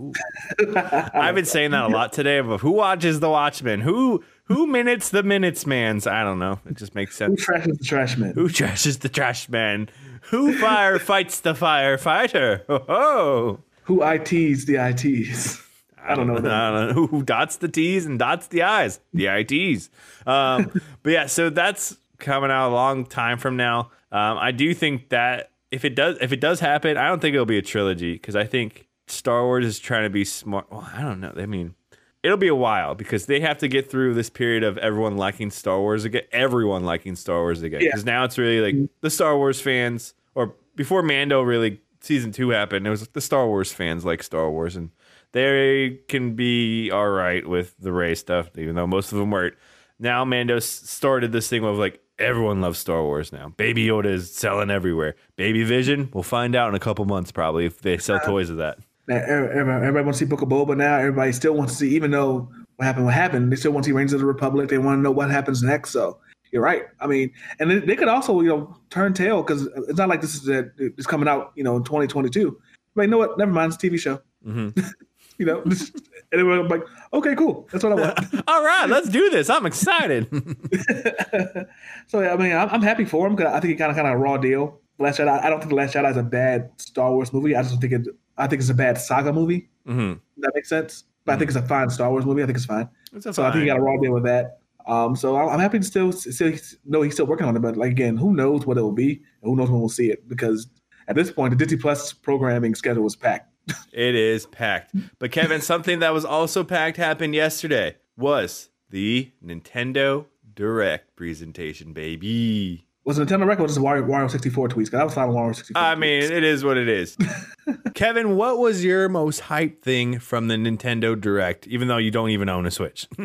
I've been saying that a lot today. But who watches the Watchmen? Who who minutes the minutes mans? I don't know. It just makes sense. Who trashes the trash man? Who trashes the trash man? Who fire fights the firefighter? Oh, Who ITs the ITs? I don't know. I don't know who dots the T's and dots the I's, the ITs. Um, but yeah, so that's coming out a long time from now. Um, I do think that if it does, if it does happen, I don't think it'll be a trilogy because I think Star Wars is trying to be smart. Well, I don't know. I mean, it'll be a while because they have to get through this period of everyone liking Star Wars again, everyone liking Star Wars again. Yeah. Because now it's really like mm-hmm. the Star Wars fans, or before Mando really season two happened, it was the Star Wars fans like Star Wars, and they can be all right with the Rey stuff, even though most of them weren't. Now Mando started this thing of like everyone loves Star Wars now. Baby Yoda is selling everywhere. Baby Vision, we'll find out in a couple months probably if they sell toys of that. Everybody, everybody wants to see Book of Boba now. Everybody still wants to see, even though what happened, what happened, they still want to see Rangers of the Republic. They want to know what happens next. So you're right. I mean, and they, they could also, you know, turn tail because it's not like this is that it's coming out, you know, in 2022. But you know what? Never mind. It's a TV show. Mhm. you know, and everyone like, okay, cool. That's what I want. all right, let's do this. I'm excited. so yeah, I mean, I'm, I'm happy for him because I think he kind of kind of a raw deal. Last Jedi. I don't think the Last Jedi is a bad Star Wars movie. I just think it. I think it's a bad saga movie. hmm that makes sense. But I think it's a fine Star Wars movie. I think it's fine. It's So I think he got a raw deal with that. Um, so I'm I'm happy to still still know he's still working on it. But like again, who knows what it will be? And who knows when we'll see it? Because at this point, the Disney Plus programming schedule is packed. It is packed. But Kevin, something that was also packed happened yesterday was the Nintendo Direct presentation, baby. Was it Nintendo record? Was it Wario, Wario 64 tweets? Because I was following Wario 64. I mean, it is what it is. Kevin, what was your most hyped thing from the Nintendo Direct, even though you don't even own a Switch?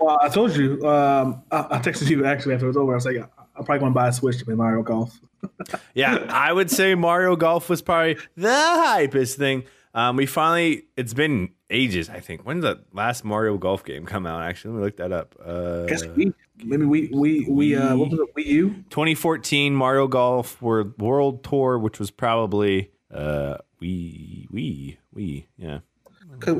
well, I told you. Um, I, I texted you actually after it was over. I was like, I'm probably going to buy a Switch to play Mario Golf. yeah, I would say Mario Golf was probably the hypest thing. Um, we finally, it's been ages, I think. When's the last Mario Golf game come out? Actually, let me look that up. Uh, guess we maybe we we we uh what was it? Wii U? 2014 Mario Golf World World Tour, which was probably uh we we we yeah. Well,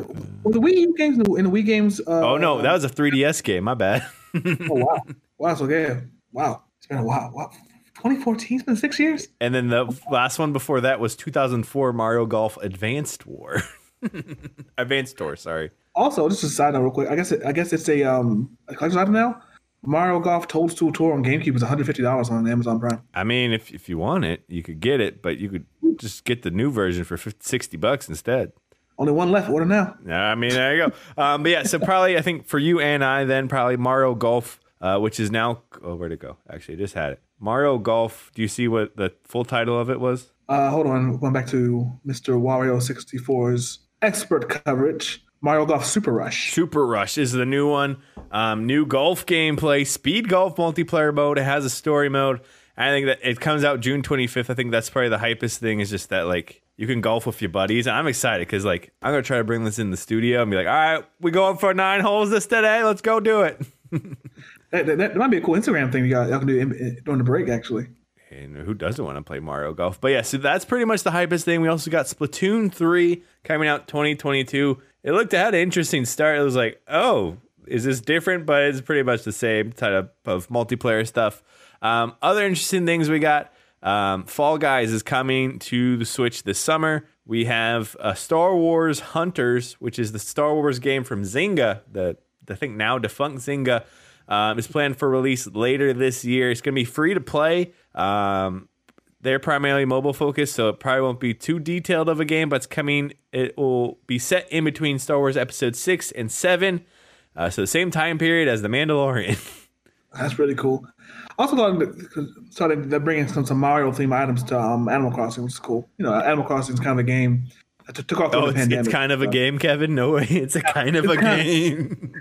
the Wii U games in the, Wii games. Uh, Oh no, that was a 3DS game. My bad. oh wow, wow, so yeah, wow, it's been a while. Wow, 2014. It's been six years. and then the last one before that was 2004 Mario Golf Advanced War. Advanced Tour, sorry. Also, just a side note, real quick. I guess it, I guess it's a um a collector's item now. Mario Golf Toadstool Tour on GameCube is 150 dollars on Amazon Prime. I mean, if if you want it, you could get it, but you could just get the new version for 50, 60 bucks instead. Only one left. Order now. Yeah, I mean, there you go. Um, but yeah, so probably I think for you and I, then probably Mario Golf, uh, which is now oh, where'd it go? Actually, I just had it. Mario Golf. Do you see what the full title of it was? Uh, hold on, going back to Mr. Wario 64's expert coverage. Mario Golf Super Rush. Super Rush is the new one. Um, new golf gameplay, speed golf multiplayer mode. It has a story mode. I think that it comes out June 25th. I think that's probably the hypest thing is just that like you can golf with your buddies. And I'm excited because like I'm gonna try to bring this in the studio and be like, all right, we going for nine holes this today. Let's go do it. That, that, that might be a cool Instagram thing y'all can do in, in- during the break. Actually, And who doesn't want to play Mario Golf? But yeah, so that's pretty much the hypest thing. We also got Splatoon 3 coming out 2022. It looked it had an interesting start. It was like, oh, is this different? But it's pretty much the same type of, multiplayer stuff. Um, other interesting things we got. Um, Fall Guys is coming to the Switch this summer. We have uh, Star Wars Hunters, which is the Star Wars game from Zynga, the I think now defunct Zynga. Um, planned for release later this year. It's going to be free to play. Um, they're primarily mobile focused, so it probably won't be too detailed of a game, but it's coming. It will be set in between Star Wars Episode 6 and 7. Uh, so the same time period as The Mandalorian. that's really cool. Also, they- they're bringing some, some Mario theme items to um, Animal Crossing, which is cool. You know, Animal Crossing is kind of a game took off oh, the it's, pandemic. it's kind of a game, Kevin? No way. It's a kind of a game.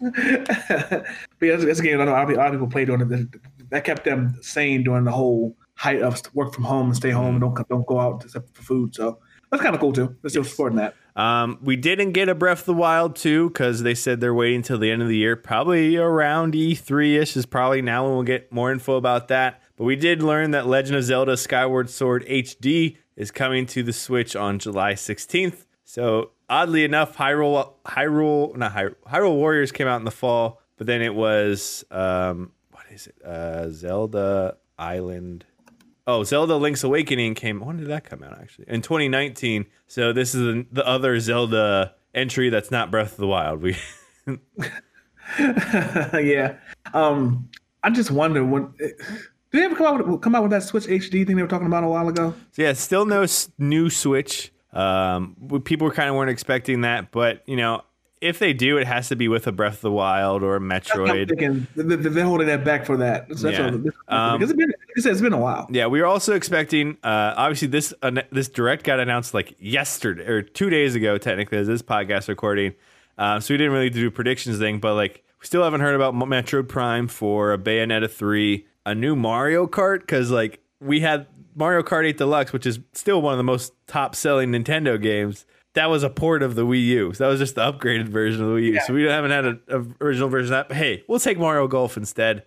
but yeah, it's, it's a game I know a lot of people- a lot of people play during it. That kept them sane during the whole height of work from home and stay home and don't don't go out except for food. So that's kind of cool too. They're still supporting that. Um, we didn't get a Breath of the Wild 2 because they said they're waiting until the end of the year. Probably around E3 ish is probably now when we'll get more info about that. But we did learn that Legend of Zelda Skyward Sword HD is coming to the Switch on July 16th. So oddly enough, Hyrule, Hyrule, not Hyrule, Hyrule Warriors came out in the fall, but then it was um, what is it? Uh, Zelda Island. Oh, Zelda Link's Awakening came. When did that come out? Actually, in 2019. So this is the, the other Zelda entry that's not Breath of the Wild. We yeah. Um, I just wonder when did they ever come out with, come out with that Switch HD thing they were talking about a while ago? Yeah, still no s- new Switch. Um, people kind of weren't expecting that, but you know, if they do, it has to be with a Breath of the Wild or Metroid. thinking th- th- they're holding that back for that. So that's Yeah. what, Um, because it's been, like I said, it's been a while. Yeah, we were also expecting. Uh, obviously, this uh, this direct got announced like yesterday or two days ago, technically, as this podcast recording. Uh, so we didn't really do predictions thing, but like we still haven't heard about Metroid Prime for a Bayonetta three, a new Mario Kart, because like we had Mario Kart 8 Deluxe, which is still one of the most top selling Nintendo games. That was a port of the Wii U. So that was just the upgraded version of the Wii U. So we haven't had an original version of that. But hey, we'll take Mario Golf instead.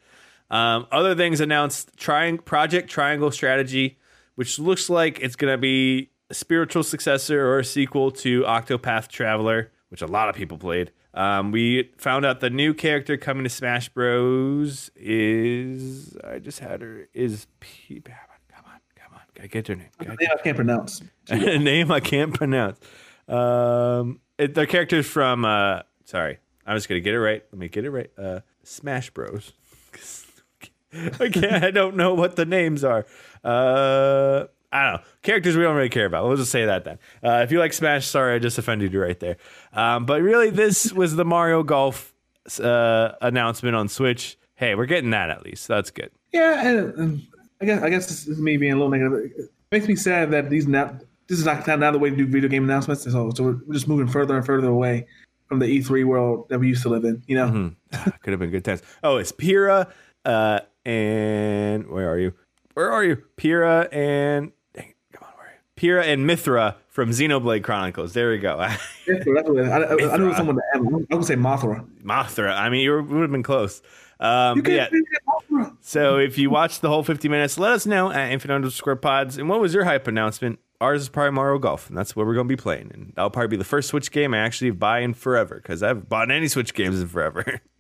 Um, other things announced: Triang- Project Triangle Strategy, which looks like it's going to be a spiritual successor or a sequel to Octopath Traveler, which a lot of people played. Um, we found out the new character coming to Smash Bros. is I just had her is P- come on, come on, gotta get their name. Yeah, I can't pronounce. a name I can't pronounce. Um, it, their characters from. Uh, sorry, I'm just gonna get it right. Let me get it right. Uh, Smash Bros. I can't. I don't know what the names are. Uh, I don't know characters we don't really care about. We'll just say that then. Uh, if you like Smash, sorry, I just offended you right there. Um, but really, this was the Mario Golf uh, announcement on Switch. Hey, we're getting that at least. That's good. Yeah, and, and I guess I guess this is me being a little negative. It makes me sad that these now this is not now the way to do video game announcements. So, so we're, just moving further and further away from the E3 world that we used to live in. You know, Could have been good times. Oh, it's Pyra uh, and where are you? Where are you? Pyra and dang it, come on, where are you? Pyra and Mythra from Xenoblade Chronicles. There we go. that's what, that's what, I, I, I knew someone add. I would say Mothra. Mothra. I mean, you were- would have been close. Um, yeah. can't say Mothra. So if you watched the whole 50 minutes, let us know at infinite underscore pods. And what was your hype announcement? Ours is probably Mario Golf, and that's what we're going to be playing. And that'll probably be the first Switch game I actually buy in forever because I haven't bought any Switch games in forever.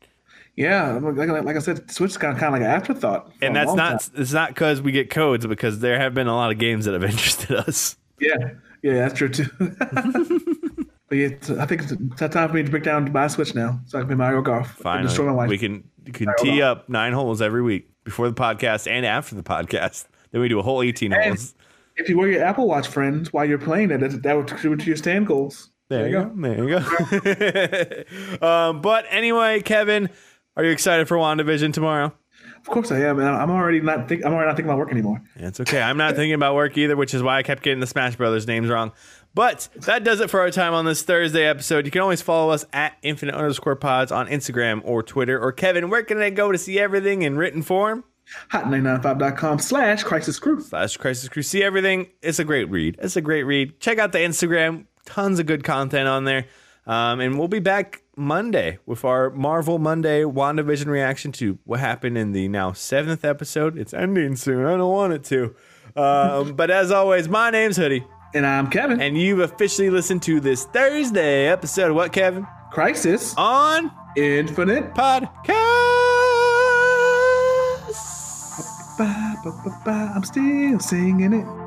Yeah, like, like I said, Switch is kind of kind of like an afterthought. and that's not time. it's not because we get codes because there have been a lot of games that have interested us Yeah, yeah, that's true too. but yeah, I think it's, time for me to break down my Switch now, so I can play Mario Golf. and finally destroy my wife. we can can tee up nine holes every week before the podcast and after the podcast then we do a whole 18 holes If you wear your Apple Watch, friends, while you're playing it, that, that would contribute to your stand goals. there, you go. there you go um, but anyway kevin are you excited for wandavision tomorrow Of course I am, and I'm already not think I'm already not thinking about work anymore. It's okay. I'm not thinking about work either, which is why I kept getting the Smash Brothers names wrong. But that does it for our time on this Thursday episode. You can always follow us at infinite underscore pods on Instagram or Twitter. Or Kevin, where can I go to see everything in written form? Hot995.com slash crisis crew. Slash Crisis Crew. See everything. It's a great read. It's a great read. Check out the Instagram. Tons of good content on there. Um, and we'll be back Monday with our Marvel Monday WandaVision reaction to what happened in the now seventh episode. It's ending soon. I don't want it to. Um, but as always, my name's Hoodie. And I'm Kevin. And you've officially listened to this Thursday episode of What, Kevin? crisis On infinite. Podcast. Ba, ba, ba, I'm still singing it.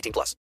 18 plus.